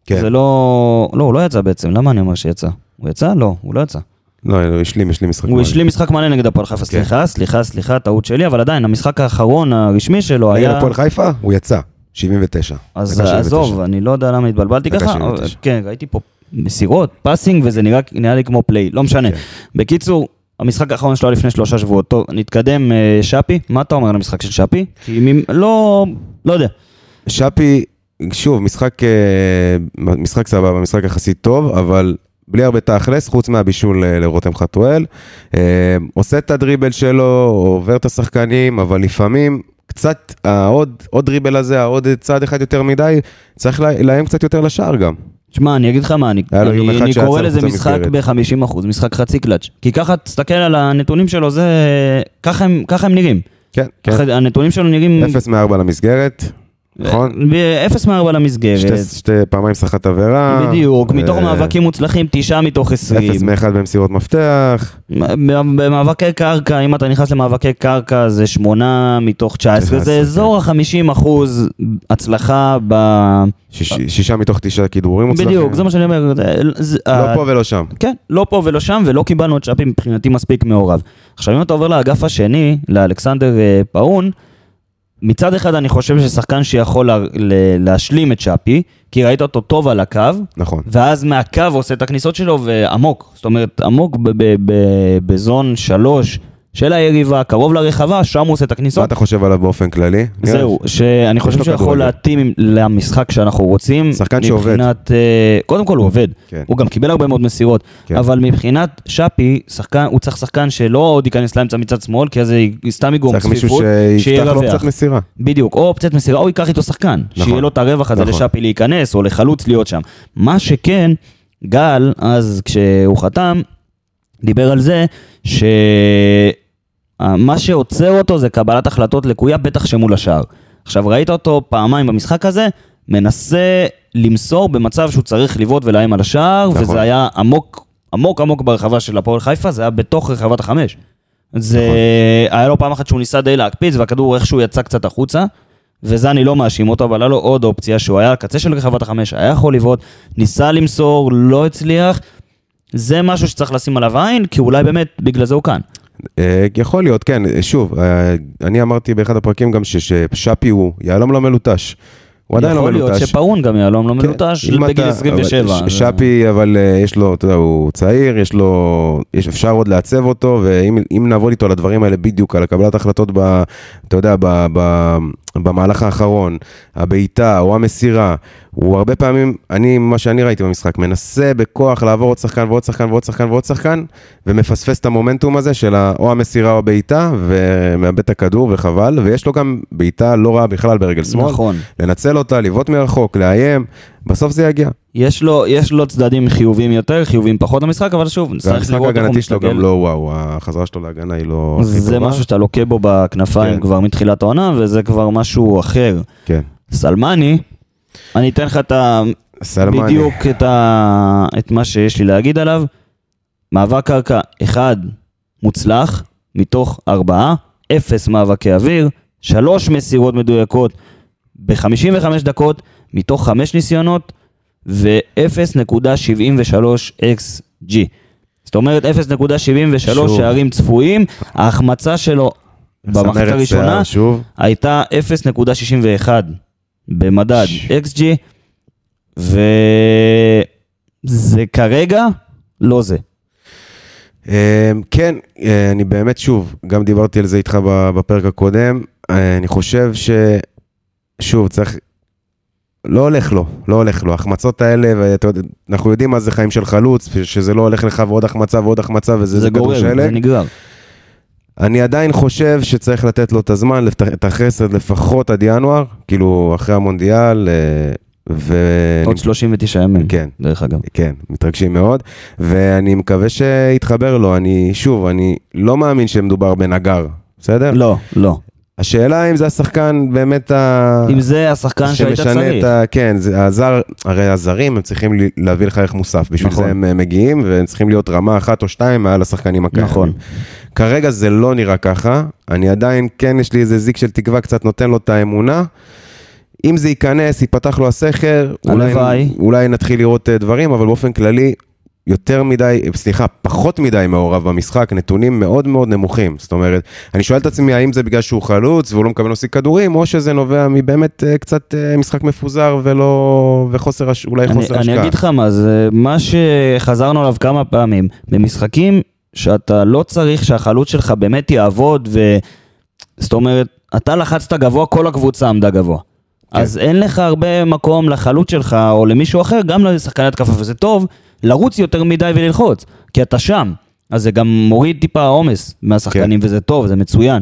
כן. זה לא... לא, הוא לא יצא בעצם, למה אני אומר שיצא? הוא יצא? לא, הוא לא יצא. לא, הוא השלים, השלים משחק. הוא מלא. השלים משחק מלא נגד הפועל חיפה, כן. סליחה, סליחה, סליחה, טעות שלי, אבל עדיין, המשחק האחרון הרשמי שלו נגד היה... הפועל חיפה, הוא יצא, 79. אז דקה 79. עזוב, אני לא יודע למה התבלבלתי ככה. 79. כן, ראיתי פה מסירות, passing, וזה נראה נראה לי כמו פליי, לא משנה. כן. בקיצור, המשחק האחרון שלו לפני שלושה שבועות. טוב, נתקדם, אה, שפי, מה אתה אומר על המשחק של שפי? כי מ- לא, לא יודע. שפי, שוב, משחק, אה, משחק סבבה, משחק יחסית טוב, אבל בלי הרבה תכלס, חוץ מהבישול אה, לרותם חתואל. עושה את הדריבל שלו, עובר את השחקנים, אבל לפעמים קצת, העוד עוד דריבל הזה, העוד צעד אחד יותר מדי, צריך לה- לאיים קצת יותר לשער גם. שמע, אני אגיד לך מה, אני, אני, אני קורא לזה משחק למסגרת. ב-50%, משחק חצי קלאץ'. כי ככה, תסתכל על הנתונים שלו, זה... ככה הם, ככה הם נראים. כן, כן. הנתונים שלו נראים... 0 מ-4 למסגרת, נכון? אפס מארבע למסגרת. שתי, שתי פעמיים סחט עבירה. בדיוק, מתוך ו- מאבקים מוצלחים, תשעה מתוך עשרים. אפס מאחד במסירות מפתח. במאבקי קרקע, אם אתה נכנס למאבקי קרקע, זה שמונה מתוך 19, זה 19, אזור ה-50 אחוז הצלחה ב... שיש, שישה מתוך תשעה כידורים מוצלחים. בדיוק, זה מה שאני אומר. זה- זה- לא ה- פה ולא שם. כן, לא פה ולא שם, ולא קיבלנו את שפי מבחינתי מספיק מעורב. עכשיו, אם אתה עובר לאגף השני, לאלכסנדר אה, פאון, מצד אחד אני חושב ששחקן שיכול לה, ל- להשלים את שפי, כי ראית אותו טוב על הקו, נכון. ואז מהקו עושה את הכניסות שלו ועמוק, זאת אומרת עמוק ב- ב- ב- בזון שלוש של היריבה, קרוב לרחבה, שם הוא עושה את מה הכניסות. אתה חושב עליו באופן כללי? זהו, שאני חושב שהוא יכול. להתאים למשחק שאנחנו רוצים. שחקן שעובד. מבחינת, אה, קודם כל הוא עובד, כן. הוא גם קיבל הרבה מאוד מסירות, כן. אבל מבחינת שפי, שחקן, הוא צריך שחקן שלא עוד ייכנס לאמצע מצד שמאל, כי אז זה סתם יגרום צפיפות, שיפתח לו. קצת מסירה. בדיוק, או אופציית מסירה, או ייקח איתו שחקן, נכון. שיהיה לו את הרווח הזה נכון. לשאפי להיכנס, או לחלוץ להיות שם. מה שכן, גל, אז כשהוא חתם, דיבר על זה שמה שעוצר אותו זה קבלת החלטות לקויה, בטח שמול השער. עכשיו, ראית אותו פעמיים במשחק הזה, מנסה למסור במצב שהוא צריך לבעוט ולאיים על השער, נכון. וזה היה עמוק, עמוק עמוק ברחבה של הפועל חיפה, זה היה בתוך רחבת החמש. זה נכון. היה לו פעם אחת שהוא ניסה די להקפיץ, והכדור איכשהו יצא קצת החוצה, וזה אני לא מאשים אותו, אבל היה לו עוד אופציה שהוא היה על הקצה של רחבת החמש, היה יכול לבעוט, ניסה למסור, לא הצליח. זה משהו שצריך לשים עליו עין, כי אולי באמת בגלל זה הוא כאן. אה, יכול להיות, כן, אה, שוב, אה, אני אמרתי באחד הפרקים גם ש- ששאפי הוא יהלום לא מלוטש. הוא עדיין לא יכול להיות מלוטש. שפאון גם יהלום לא כן, מלוטש בגיל אתה- 27. אבל ש- שפי, אבל יש לו, אתה יודע, הוא צעיר, יש לו, יש, אפשר עוד לעצב אותו, ואם אם נעבוד איתו על הדברים האלה בדיוק, על הקבלת החלטות, ב, אתה יודע, ב, ב, במהלך האחרון, הבעיטה או המסירה, הוא הרבה פעמים, אני, מה שאני ראיתי במשחק, מנסה בכוח לעבור עוד שחקן ועוד שחקן ועוד שחקן ועוד שחקן, ומפספס את המומנטום הזה של או המסירה או הבעיטה, ומאבד את הכדור וחבל, ויש לו גם בעיטה לא רעה בכלל ברגל שמאל. נכון. לנצל אותה, לבעוט מרחוק, לאיים, בסוף זה יגיע. יש לו, יש לו צדדים חיוביים יותר, חיוביים פחות במשחק, אבל שוב, והמשחק לראות איך הוא ההגנתי שלו. גם לא וואו, החזרה שלו להגנה היא לא זה. משהו שאתה לוקה בו בכנפיים כן. כבר מתחילת העונה, וזה כבר משהו אחר. כן. סלמני, אני אתן לך את ה... סלמני. בדיוק את, ה... את מה שיש לי להגיד עליו. מאבק קרקע אחד מוצלח, מתוך ארבעה, אפס מאבקי אוויר, שלוש מסירות מדויקות ב-55 דקות, מתוך חמש ניסיונות, ו-0.73 XG. זאת אומרת 0.73 שוב. שערים צפויים, ההחמצה שלו במחצית הראשונה שוב. הייתה 0.61 במדד XG, וזה כרגע לא זה. אה, כן, אה, אני באמת, שוב, גם דיברתי על זה איתך בפרק הקודם, אה, אני חושב ש... שוב, צריך... לא הולך לו, לא הולך לו. ההחמצות האלה, ואתה יודע, אנחנו יודעים מה זה חיים של חלוץ, שזה לא הולך לך ועוד החמצה ועוד החמצה, וזה זה שלג. זה נגרר. אני עדיין חושב שצריך לתת לו את הזמן, את החסד לפחות עד ינואר, כאילו אחרי המונדיאל, אה, ו... עוד 39 ימים, כן. דרך אגב. כן, מתרגשים מאוד, ואני מקווה שיתחבר לו. אני, שוב, אני לא מאמין שמדובר בנגר, בסדר? לא, לא. השאלה אם זה השחקן באמת ה... אם זה השחקן שהיית צריך. את ה... כן, זה הזר, הרי הזרים הם צריכים להביא לך ערך מוסף, בשביל נכון. זה הם מגיעים, והם צריכים להיות רמה אחת או שתיים מעל השחקנים הקיימים. נכון. כרגע זה לא נראה ככה, אני עדיין, כן, יש לי איזה זיק של תקווה, קצת נותן לו את האמונה. אם זה ייכנס, ייפתח לו הסכר, אולי. אולי נתחיל לראות אה, דברים, אבל באופן כללי, יותר מדי, סליחה, פחות מדי מעורב במשחק, נתונים מאוד מאוד נמוכים. זאת אומרת, אני שואל את עצמי, האם זה בגלל שהוא חלוץ והוא לא מקבל להשיג כדורים, או שזה נובע מבאמת אה, קצת אה, משחק מפוזר ולא, וחוסר, אולי אני, חוסר השקעה. אני אגיד לך מה, זה מה שחזרנו עליו כמה פעמים. במשחקים שאתה לא צריך שהחלוץ שלך באמת יעבוד, ו... זאת אומרת, אתה לחצת גבוה, כל הקבוצה עמדה גבוה. כן. אז אין לך הרבה מקום לחלוץ שלך או למישהו אחר, גם לשחקני התקפה, וזה טוב, לרוץ יותר מדי וללחוץ, כי אתה שם. אז זה גם מוריד טיפה עומס מהשחקנים, כן. וזה טוב, זה מצוין.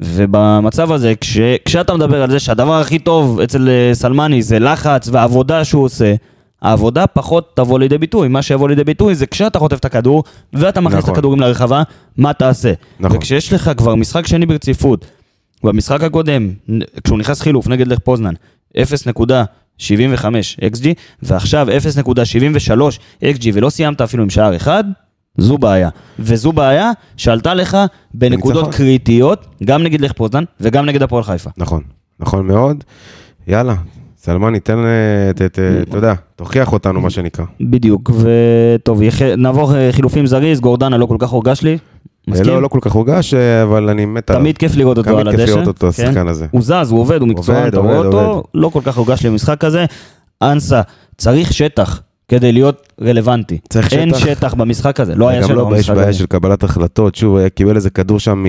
ובמצב הזה, כש, כשאתה מדבר על זה שהדבר הכי טוב אצל אה, סלמני זה לחץ והעבודה שהוא עושה, העבודה פחות תבוא לידי ביטוי. מה שיבוא לידי ביטוי זה כשאתה חוטף את הכדור, ואתה מכניס נכון. את הכדורים לרחבה, מה תעשה? נכון. וכשיש לך כבר משחק שני ברציפות, במשחק הקודם, כשהוא נכנס חילוף נגד לך פוזנן, 0.75 XG, ועכשיו 0.73 XG, ולא סיימת אפילו עם שער אחד, זו בעיה. וזו בעיה שעלתה לך בנקודות בניצחון. קריטיות, גם נגד לך פוזנן וגם נגד הפועל חיפה. נכון, נכון מאוד. יאללה, סלמן, ניתן, אה, אתה יודע, תוכיח אותנו, מה שנקרא. בדיוק, וטוב. נעבור אה, חילופים זריז, גורדנה לא כל כך הורגש לי, אה, מסכים? לא, לא כל כך הורגש, אבל אני מת עליו. תמיד כיף לראות אותו תמיד על כיף הדשא. לראות אותו, כן? השחקן הזה. הוא זז, הוא עובד, הוא מקצוען, אתה רואה אותו. לא כל כך הורגש לי במשחק הזה. אנסה, צריך שטח כדי להיות רלוונטי. צריך אין שטח. שטח במשחק הזה, לא היה גם שטח לא, יש במשחק בעיה הזה. של קבלת החלטות. שוב, היה קיבל איזה כדור שם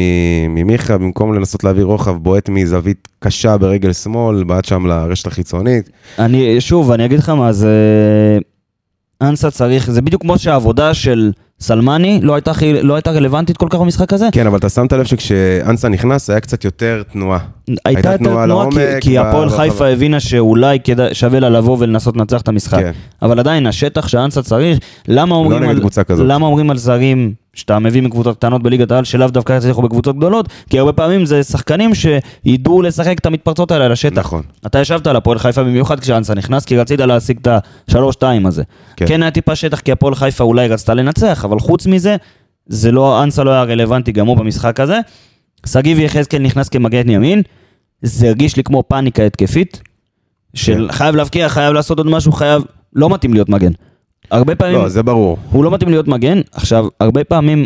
ממיכה, במקום לנסות להביא רוחב, בועט מזווית קשה ברגל שמאל, בעט שם לרשת החיצונית. אני, שוב, אני אגיד לך מה, זה... אנסה צריך, זה בדיוק כמו שהעבודה של סלמני לא הייתה, לא הייתה רלוונטית כל כך במשחק הזה. כן, אבל אתה שמת לב שכשאנסה נכנס, היה קצת יותר תנועה. הייתה יותר תנועה תנועה, כי, לעומק, כי הפועל ברחבה. חיפה הבינה שאולי כדאי, שווה לה לבוא ולנסות לנצח את המשחק. כן. אבל עדיין, השטח שאנסה צריך, למה אומרים, נגד על. למה אומרים על זרים שאתה מביא מקבוצות קטנות בליגת העל, שלאו דווקא יצליחו בקבוצות גדולות? כי הרבה פעמים זה שחקנים שידעו לשחק את המתפרצות האלה על השטח. נכון. אתה ישבת על הפועל חיפה במיוחד כשאנסה נכנס, כי רצית להשיג את השלוש-שתיים הזה. כן. כן. כן היה טיפה שטח, כי הפועל חיפה אולי רצתה לנצח, אבל חוץ מזה, זה לא, אנסה לא היה רלוונטי גם הוא במשחק הזה. שגיב יחזקאל נכנס כמגן ימין, זה הרגיש לי כמו פאניקה התקפית, של כן. חייב להבקיע, חייב לעשות עוד משהו, חייב... לא מתאים להיות מגן. הרבה פעמים... לא, זה ברור. הוא לא מתאים להיות מגן. עכשיו, הרבה פעמים,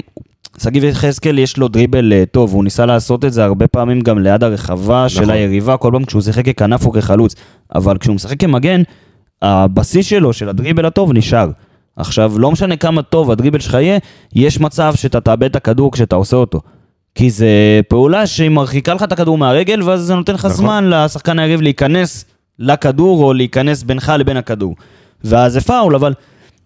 שגיב יחזקאל יש לו דריבל אה, טוב, הוא ניסה לעשות את זה הרבה פעמים גם ליד הרחבה של נכון. היריבה, כל פעם כשהוא שיחק ככנף או כחלוץ. אבל כשהוא משחק כמגן, הבסיס שלו, של הדריבל הטוב, נשאר. עכשיו, לא משנה כמה טוב הדריבל שלך יהיה, יש מצב שאתה תאבד את הכדור כשאתה עושה אותו. כי זה פעולה שהיא מרחיקה לך את הכדור מהרגל, ואז זה נותן לך נכון. זמן לשחקן היריב להיכנס לכדור, או להיכנס בינך לבין הכדור. ואז זה פאול, אבל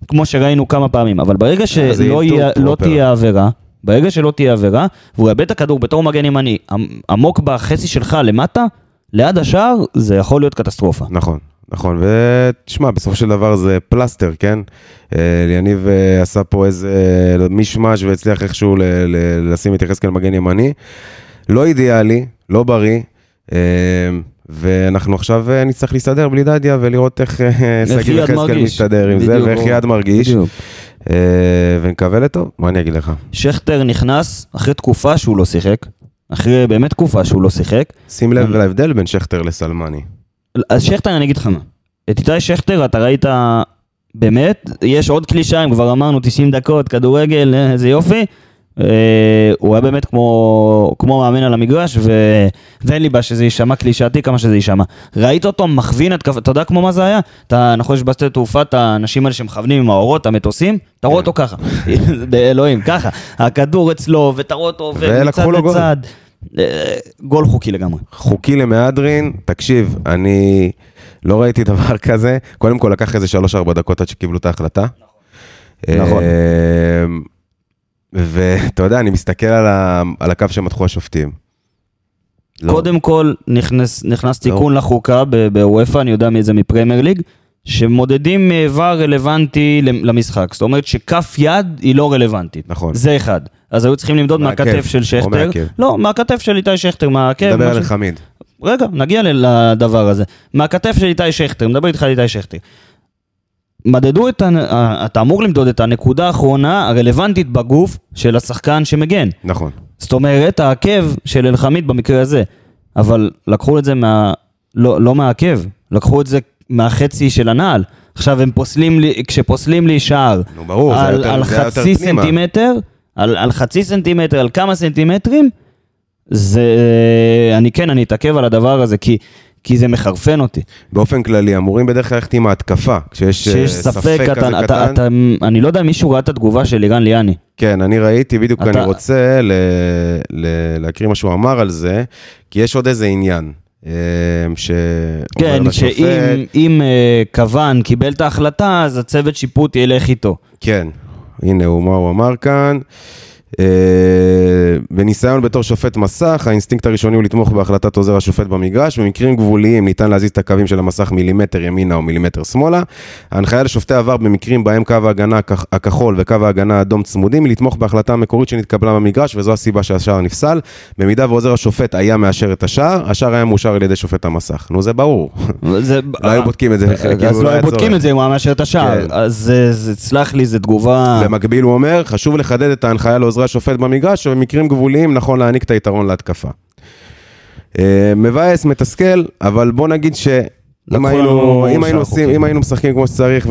כמו שראינו כמה פעמים. אבל ברגע שלא יהיה- לא. תהיה עבירה, ברגע שלא תהיה עבירה, והוא יאבד את הכדור בתור מגן ימני עמ- עמוק בחצי שלך למטה, ליד השער, זה יכול להיות קטסטרופה. נכון, נכון, ותשמע, בסופו של דבר זה פלסטר, כן? אה, יניב אה, עשה פה איזה מישמש והצליח איכשהו ל- ל- לשים את יחזקאל מגן ימני. לא אידיאלי, לא בריא, אה, ואנחנו עכשיו אה, נצטרך להסתדר בלי דדיה ולראות איך אה, יעד יחזקאל. מסתדר עם זה, ואיך. יד מרגיש, בדיוק. אה, ונקווה לטוב, מה אני אגיד לך? שכטר נכנס אחרי תקופה שהוא לא שיחק, אחרי באמת תקופה שהוא לא שיחק. שים לב להבדל בין שכטר לסלמני. אז שכטר, אני אגיד לך מה. את איתי שכטר, אתה ראית, באמת, יש עוד קלישאה, אם כבר אמרנו 90 דקות, כדורגל, איזה יופי. אה, הוא היה באמת כמו, כמו מאמן על המגרש, ו... ואין לי בעיה שזה יישמע קלישאתי כמה שזה יישמע. ראית אותו מכווין התקפה, אתה יודע כמו מה זה היה? אתה, נכון, יש בשדה תעופה את האנשים האלה שמכוונים עם האורות, המטוסים, אתה רואה אותו ככה, באלוהים, ככה. הכדור אצלו, ואתה רואה אותו עובר מצד. לצד. אה, גול חוקי לגמרי. חוקי למהדרין, תקשיב, אני לא ראיתי דבר כזה. קודם כל לקח איזה 3-4 דקות עד שקיבלו את ההחלטה. נכון. ואתה יודע, אני מסתכל על, ה... על הקו שמתחו השופטים. לא. קודם כל, נכנס, נכנס לא. תיקון לחוקה ב- בוופא, אני יודע מי זה מפרמייר ליג, שמודדים איבר רלוונטי למ- למשחק. זאת אומרת שכף יד היא לא רלוונטית. נכון. זה אחד. אז היו צריכים למדוד מהכתף של או שכטר. מהעקב. לא, מהכתף של איתי שכטר, מהעקב. מדבר על חמיד. רגע, נגיע לדבר הזה. מהכתף של איתי שכטר, מדבר איתך על איתי שכטר. מדדו את, ה- אתה אמור למדוד את הנקודה האחרונה הרלוונטית בגוף של השחקן שמגן. נכון. זאת אומרת, העקב של אלחמיד במקרה הזה. אבל לקחו את זה מה... לא, לא מהעקב, לקחו את זה מהחצי של הנעל. עכשיו הם פוסלים לי, כשפוסלים לי שער נו, ברור, על, יותר- על חצי. סנטימטר, על, על חצי סנטימטר, על כמה סנטימטרים, זה... אני כן, אני אתעכב על הדבר הזה, כי, כי זה מחרפן אותי. באופן כללי, אמורים בדרך כלל ללכת עם ההתקפה. כשיש שיש אה, ספק, כזה אתה, אתה, קטן. אתה, אני לא יודע אם מישהו ראה את התגובה של לירן ליאני. כן, אני ראיתי, בדיוק אתה- אני רוצה ל... ל... להקריא מה שהוא אמר על זה, כי יש עוד איזה עניין. אה, שאומר כן, לשופט, שאם אם, אה, כוון קיבל את ההחלטה, אז הצוות שיפוט ילך איתו. כן, הנה הוא, מה הוא אמר כאן. אה, בניסיון בתור שופט מסך, האינסטינקט הראשוני הוא לתמוך בהחלטת עוזר השופט במגרש. במקרים גבוליים ניתן להזיז את הקווים של המסך מילימטר ימינה או מילימטר שמאלה. ההנחיה לשופטי VAR במקרים בהם קו ההגנה הכח- הכחול וקו ההגנה האדום צמודים היא לתמוך בהחלטה המקורית שנתקבלה במגרש, וזו הסיבה שהשער נפסל. במידה ועוזר השופט היה מאשר את השער, השער היה מאושר על ידי שופט המסך. נו, זה ברור. לא היו בודקים את זה, כאילו, אז לא לא היו בודקים. את זה אם הוא היה מאשר את השער. כן. אז זה, סלח לי, זו תגובה... במקביל הוא אומר, חשוב לחדד את ההנחיה לעוזרי השופט במגרש, שבמקרים גבוליים נכון להעניק את היתרון להתקפה. אה, מבאס, מתסכל, אבל בוא נגיד ש... אם היינו, אם, היינו עושים. אם היינו משחקים כמו שצריך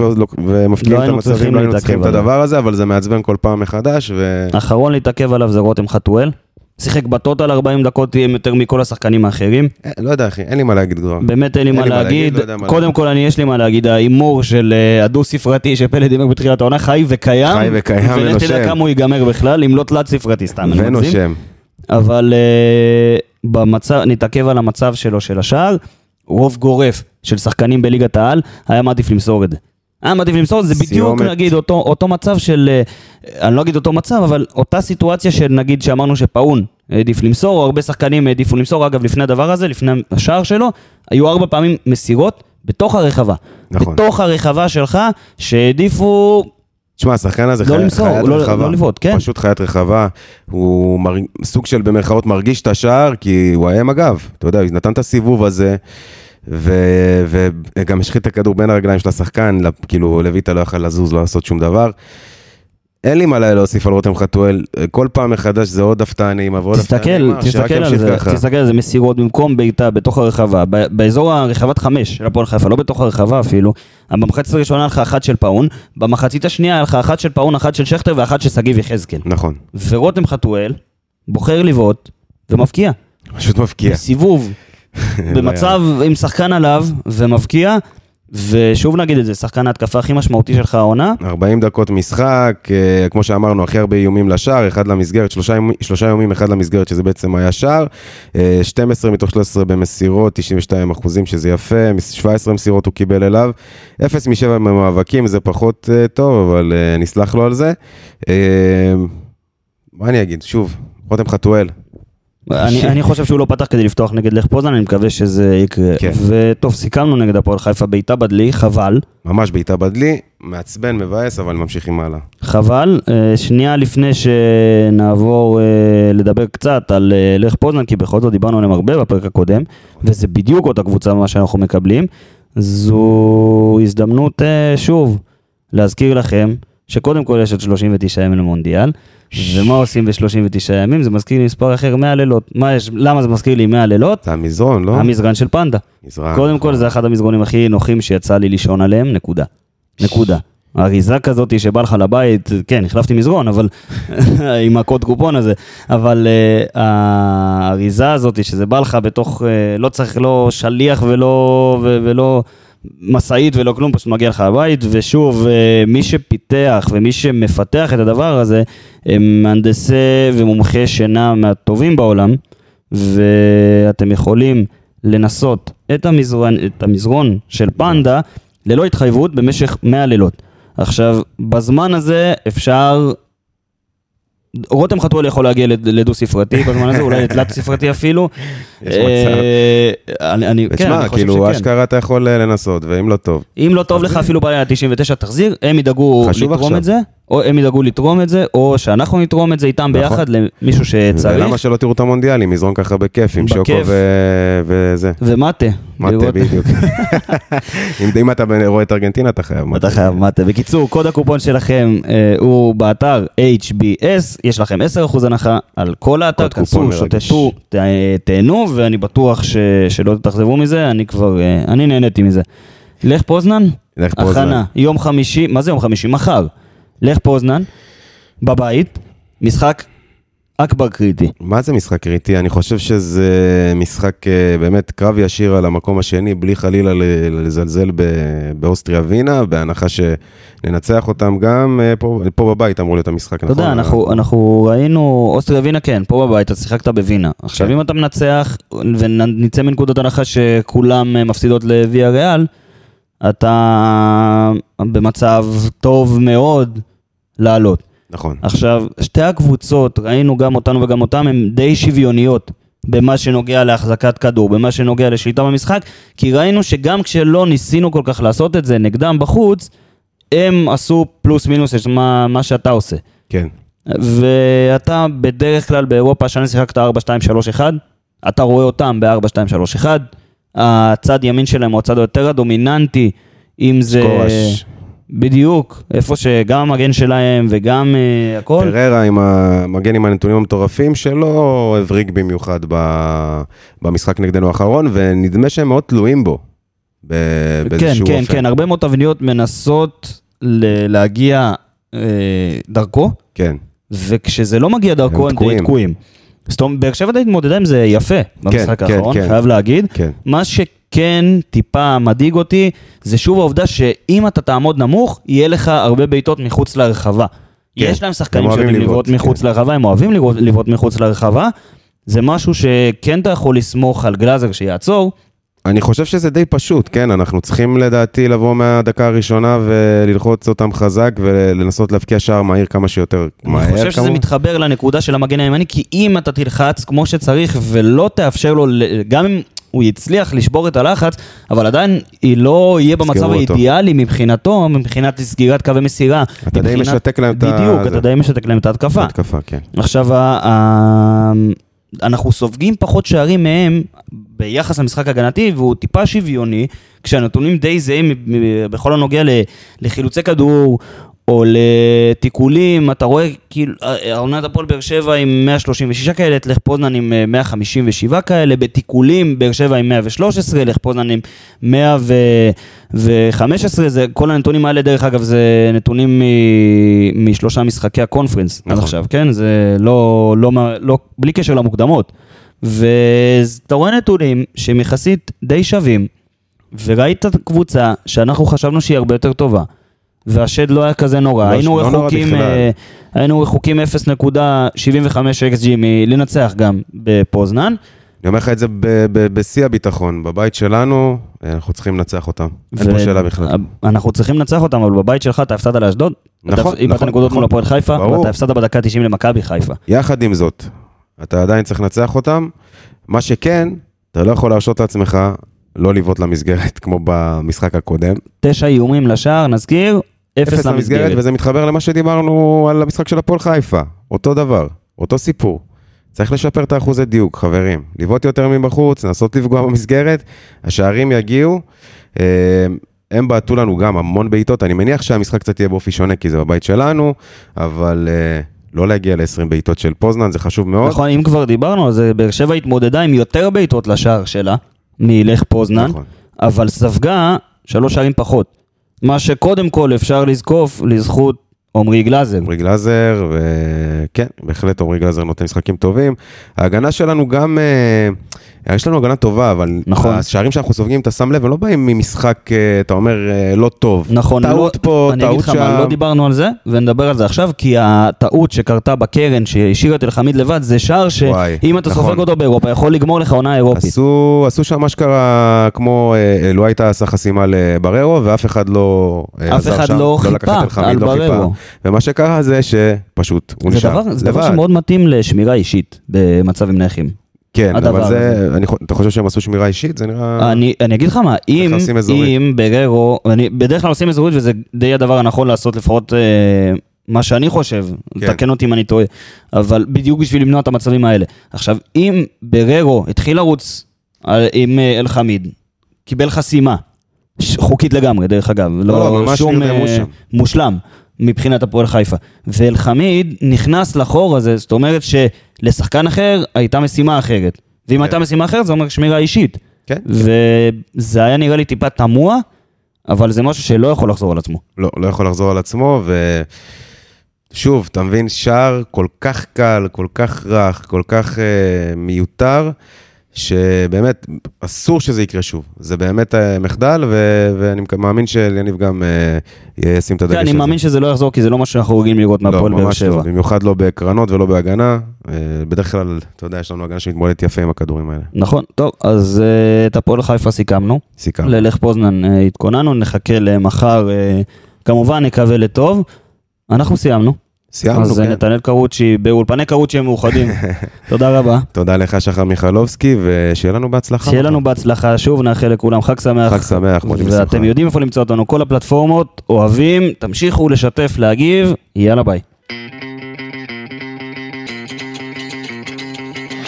ומפקיעים לא את המצבים, לא היינו צריכים את הדבר הזה, אבל זה מעצבן כל פעם מחדש, ו... האחרון להתעכב עליו זה רותם חתואל. שיחק בטוטל 40 דקות יותר מכל השחקנים האחרים. אה, לא יודע אחי, אין לי מה להגיד כבר. באמת אין לי מה להגיד. לא קודם. כל, אני יש לי מה להגיד. ההימור של אה, הדו-ספרתי שפלד דיבר בתחילת העונה חי וקיים. חי וקיים ולך תדע ונושם. כמה הוא ייגמר בכלל, אם לא תלת-ספרתי סתם. ונושם. אבל אה, במצב, נתעכב על המצב שלו של השער, רוב גורף של שחקנים בליגת העל, היה מעדיף למסור את זה. היה מעדיף למסור זה, בדיוק. נגיד אותו, אותו מצב של, אה, אני לא אגיד אותו מצב, אבל אותה סיטואציה של נגיד שאמרנו שפאון העדיף למסור, או הרבה שחקנים העדיפו למסור, אגב לפני הדבר הזה, לפני השער שלו, היו ארבע פעמים מסירות בתוך הרחבה. נכון. בתוך הרחבה שלך, שהעדיפו תשמע, השחקן הזה לא חי- למסור, חיית לא- רחבה. לא לבעוט, כן. פשוט חיית רחבה. הוא מר... סוג של במרכאות מרגיש את השער, כי הוא היה עם הגב. אתה יודע, הוא נתן את הסיבוב הזה, ו... וגם השחית את הכדור בין הרגליים של השחקן, כאילו לויטה לא יכל לזוז, לא לעשות שום דבר. אין לי מה להוסיף על רותם חתואל, כל פעם מחדש זה עוד הפתעה נעימה ועוד הפתעה נעימה, שרק תסתכל על ימשיך זה, ככה. תסתכל על זה, מסירות במקום בעיטה בתוך הרחבה, באזור הרחבת חמש של הפועל חיפה, לא בתוך הרחבה אפילו, במחצית הראשונה היה לך אחת של פאון, במחצית השנייה היה לך אחת של פאון, אחת של שכטר ואחת של שגיב יחזקאל. נכון, ורותם חתואל בוחר לבעוט ומבקיע, פשוט מפקיע. בסיבוב, במצב עם שחקן עליו ומבקיע, ושוב נגיד את זה, שחקן ההתקפה הכי משמעותי שלך העונה, 40 דקות משחק, אה, כמו שאמרנו, הכי הרבה איומים לשער, אחד למסגרת, שלושה, שלושה איומים, אחד למסגרת, שזה בעצם היה שער. אה, 12 מתוך 13 במסירות, 92 אחוזים, שזה יפה, מס- 17 מסירות הוא קיבל אליו. 0 מ-7 במאבקים, זה פחות אה, טוב, אבל אה, נסלח לו על זה. אה, מה אני אגיד? שוב, רותם חתואל. אני, אני חושב שהוא לא פתח כדי לפתוח נגד לך פוזן, אני מקווה שזה יקרה. כן. וטוב, סיכמנו נגד הפועל חיפה בעיטה בדלי, חבל. ממש בעיטה בדלי, מעצבן, מבאס, אבל ממשיכים הלאה. חבל. אה, שנייה לפני שנעבור אה, לדבר קצת על אה, לך פוזנן, כי בכל זאת דיברנו עליהם הרבה בפרק הקודם, וזה בדיוק אותה קבוצה ממה שאנחנו מקבלים. זו הזדמנות, שוב, להזכיר לכם שקודם כל יש עוד 39 ימים למונדיאל, ומה עושים ב-39 ימים? זה מזכיר לי מספר אחר, 100 לילות. מה יש, למה זה מזכיר לי 100 לילות? זה המזרון, לא? המזרן של פנדה. מזרן. קודם כל זה אחד המזרונים הכי נוחים שיצא לי לישון עליהם, נקודה. נקודה. אריזה כזאת שבא לך לבית, כן, החלפתי מזרון, אבל עם הקוד קופון הזה, אבל uh, האריזה הזאת שזה בא לך בתוך, uh, לא צריך לא שליח ולא, ו- ולא משאית ולא כלום, פשוט מגיע לך לבית, ושוב, uh, מי שפיתח ומי שמפתח את הדבר הזה, הם מהנדסי ומומחי שינה מהטובים בעולם, ואתם יכולים לנסות את המזרון, את המזרון של פנדה ללא התחייבות במשך 100 לילות. עכשיו, בזמן הזה אפשר... רותם חתואל יכול להגיע לד- לדו ספרתי בזמן הזה, אולי לתלת ספרתי אפילו. יש אה, אני, כן, אני חושב כאילו, שכן. אשכרה אתה יכול אה, לנסות, ואם לא טוב. אם לא טוב לך אפילו בעיה 99 תחזיר, הם ידאגו לתרום. את זה, או הם ידאגו לתרום את זה, או שאנחנו נתרום את זה איתם נכון. ביחד למישהו שצריך. ולמה שלא תראו את המונדיאלים, מזרון ככה בכיף, עם שוקו בכיף. ו- וזה. ומטה. מטה לראות- בדיוק. אם- אם אתה רואה את ארגנטינה, אתה חייב מטה. אתה חייב מטה. בקיצור, קוד הקופון שלכם אה, הוא באתר HBS, יש לכם 10% הנחה על כל האתר, כנסו. שוטטו, ת- תהנו, ואני בטוח ש, שלא תתאכזבו מזה, אני כבר, אה, אני נהניתי מזה. לך פוזנן, לך פוזנן. הכנה, יום חמישי, מה זה יום חמישי? מחר. לך פוזנן, בבית, משחק אכבר קריטי. מה זה משחק קריטי? אני חושב שזה משחק אה, באמת קרב ישיר על המקום השני, בלי חלילה לזלזל באוסטריה ווינה, בהנחה שננצח אותם גם אה, פה, פה בבית אמור להיות המשחק, אתה נכון? יודע, אנחנו, אנחנו ראינו, אוסטריה ווינה כן, פה בבית, אתה שיחקת בווינה. עכשיו, כן. אם אתה מנצח, ונצא מנקודת הנחה שכולם אה, מפסידות לוויה ריאל, אתה במצב טוב מאוד לעלות. נכון. עכשיו, שתי הקבוצות, ראינו גם אותנו וגם אותם, הן די שוויוניות במה שנוגע להחזקת כדור, במה שנוגע לשליטה במשחק, כי ראינו שגם כשלא ניסינו כל כך לעשות את זה נגדם בחוץ, הם עשו פלוס מינוס את מה, מה שאתה עושה. כן. ואתה בדרך כלל באירופה, השנה שיחקת 4-2-3-1, אתה רואה אותם ב-4-2-3-1, הצד ימין שלהם הוא הצד היותר הדומיננטי, אם זה... סקורש. בדיוק, איפה שגם המגן שלהם וגם uh, הכל. פררה עם המגן עם הנתונים המטורפים שלו הבריק במיוחד ב- במשחק נגדנו האחרון, ונדמה שהם מאוד תלויים בו. ב- כן, באיזשהו כן, אופן. כן, הרבה מאוד תבניות מנסות ל- להגיע אה, דרכו, כן. וכשזה לא מגיע דרכו הם הם תקועים. אומרת, באר שבע די התמודדה עם זה יפה במשחק כן, האחרון, כן. חייב להגיד. כן. מה שכן טיפה מדאיג אותי, זה שוב העובדה שאם אתה תעמוד נמוך, יהיה לך הרבה בעיטות מחוץ לרחבה. כן. יש להם שחקנים שיודעים לבעוט, לבעוט מחוץ כן. לרחבה, הם אוהבים לבעוט מחוץ לרחבה. זה משהו שכן אתה יכול לסמוך על גלאזר שיעצור, אני חושב שזה די פשוט, כן? אנחנו צריכים לדעתי לבוא מהדקה הראשונה וללחוץ אותם חזק ולנסות להבקיע שער מהיר כמה שיותר מהר. אני חושב שזה כמובן. מתחבר לנקודה של המגן הימני, כי אם אתה תלחץ כמו שצריך ולא תאפשר לו, גם אם הוא יצליח לשבור את הלחץ, אבל עדיין היא לא יהיה במצב יסגרו אותו. האידיאלי מבחינתו, מבחינת סגירת קווי מסירה. אתה די מבחינת- משתק להם את ה- בדיוק, זה. אתה די משתק להם את ההתקפה. התקפה, כן. עכשיו, ה- אנחנו סופגים פחות שערים מהם ביחס למשחק הגנתי, והוא טיפה שוויוני, כשהנתונים די זהים בכל הנוגע לחילוצי כדור, או לתיקולים, אתה רואה כאילו, העונת הפועל באר שבע עם 136 כאלה, לך פוזנן עם אה, 157 כאלה, בתיקולים באר שבע עם 113, לך פוזנן עם 115, זה, כל הנתונים האלה דרך אגב זה נתונים מ- משלושה משחקי הקונפרנס עד נכון. עכשיו, כן? זה לא, לא, מה- לא, בלי קשר למוקדמות. ואתה רואה נתונים שהם יחסית די שווים, וראית את הקבוצה שאנחנו חשבנו שהיא הרבה יותר טובה. והשד לא היה כזה נורא, לא, היינו לא נורא רחוקים, בכלל. אה, היינו רחוקים 0.75 XG מלנצח גם בפוזנן. אני אומר לך את זה בשיא הביטחון, בבית שלנו, אה, אנחנו צריכים לנצח אותם. אין פה שאלה בכלל. אנחנו צריכים לנצח אותם, אבל בבית שלך אתה הפסדת לאשדוד. נכון, אתה איבדת נכון, נקודות נכון. מול הפועל חיפה. ואתה הפסדת בדקה 90 למכבי חיפה. יחד עם זאת, אתה עדיין צריך לנצח אותם. מה שכן, אתה לא יכול להרשות לעצמך לא לבעוט למסגרת כמו במשחק הקודם. תשע איומים לשער, נזכיר, אפס למסגרת. וזה מתחבר למה שדיברנו על המשחק של הפועל חיפה. אותו דבר, אותו סיפור. צריך לשפר את האחוזי דיוק, חברים. לבעוט יותר מבחוץ, לנסות לפגוע במסגרת, השערים יגיעו. אה, הם בעטו לנו גם המון בעיטות, אני מניח שהמשחק קצת יהיה באופי שונה כי זה בבית שלנו, אבל אה, לא להגיע ל-20 בעיטות של פוזנן, זה חשוב מאוד. נכון, אם כבר דיברנו זה, באר שבע התמודדה עם יותר בעיטות לשער שלה, מלך פוזנן, נכון. אבל ספגה שלוש שערים פחות. מה שקודם כל אפשר לזקוף לזכות עמרי גלאזר. עמרי גלאזר, וכן, בהחלט עמרי גלאזר נותן משחקים טובים. ההגנה שלנו גם, אה, יש לנו הגנה טובה, אבל נכון. השערים שאנחנו סופגים, אתה שם לב, הם לא באים ממשחק, אה, אתה אומר, אה, לא טוב. נכון, טעות לא, פה, אני אגיד טעות לך מה, שם. לא דיברנו על זה, ונדבר על זה עכשיו, כי הטעות שקרתה בקרן, שהשאיר את אלחמיד לבד, זה שער שאם אתה נכון. סופג אותו באירופה, יכול לגמור לך עונה אירופית. עשו, עשו שם אשכרה כמו, אה, לו הייתה עשה חסימה לבררו, ואף אחד לא אף עזר אחד שם, לא לקח את חיפה אלחמיד, על לא חיפה. ומה שקרה זה שפשוט, הוא זה נשאר דבר, זה דבר לבד. שמאוד מתאים לשמירה אישית במצבים נייחים. כן, אבל זה. אני, אתה חושב שהם עשו שמירה אישית? זה נראה... אני, אני אגיד לך מה, אם. אם בררו, אני בדרך כלל עושים אזורית וזה די הדבר הנכון לעשות, לפחות אה, מה שאני חושב, כן. תקן אותי אם אני טועה, אבל בדיוק בשביל למנוע את המצבים האלה. עכשיו, אם בררו התחיל לרוץ על, עם אה, אלחמיד, קיבל חסימה, חוקית לגמרי דרך אגב, לא, לא, ממש שום אה. מושלם מבחינת הפועל חיפה. ואלחמיד נכנס לחור הזה, זאת אומרת שלשחקן אחר הייתה משימה אחרת. ואם כן. הייתה משימה אחרת זה אומר שמירה אישית. כן. וזה היה נראה לי טיפה תמוה, אבל זה משהו שלא יכול לחזור על עצמו. לא, לא יכול לחזור על עצמו, ושוב, אתה מבין, שער כל כך קל, כל כך רך, כל כך אה, מיותר, שבאמת, אסור שזה יקרה שוב. זה באמת אה, מחדל, ו... ואני מאמין שאליניב גם אה, ישים את הדגש כן, הזה. אני מאמין שזה לא יחזור, כי זה לא מה שאנחנו רגילים לראות מהפועל לא, באר ממש לא, שבע. במיוחד לא בקרנות ולא בהגנה. אה, בדרך כלל, אתה יודע, יש לנו הגנה שמתמודדת יפה עם הכדורים האלה. נכון, טוב, אז אה, את הפועל חיפה סיכמנו. סיכמנו. ללך פוזנן אה, התכוננו, נחכה למחר, אה, כמובן נקווה לטוב. אנחנו סיימנו. סיימנו, אז אה, כן. נתנאל קרוצ'י, באולפני קרוצ'י הם מאוחדים. תודה רבה. תודה לך, שחר מיכלובסקי, ושיהיה לנו בהצלחה. שיהיה לנו בהצלחה, שוב נאחל לכולם חג שמח. חג שמח, מודים בשמחה. ואתם יודעים איפה למצוא אותנו, כל הפלטפורמות, אוהבים, תמשיכו לשתף, להגיב, יאללה ביי.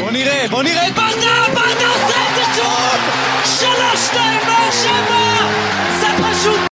בוא נראה, בוא נראה את ברדה,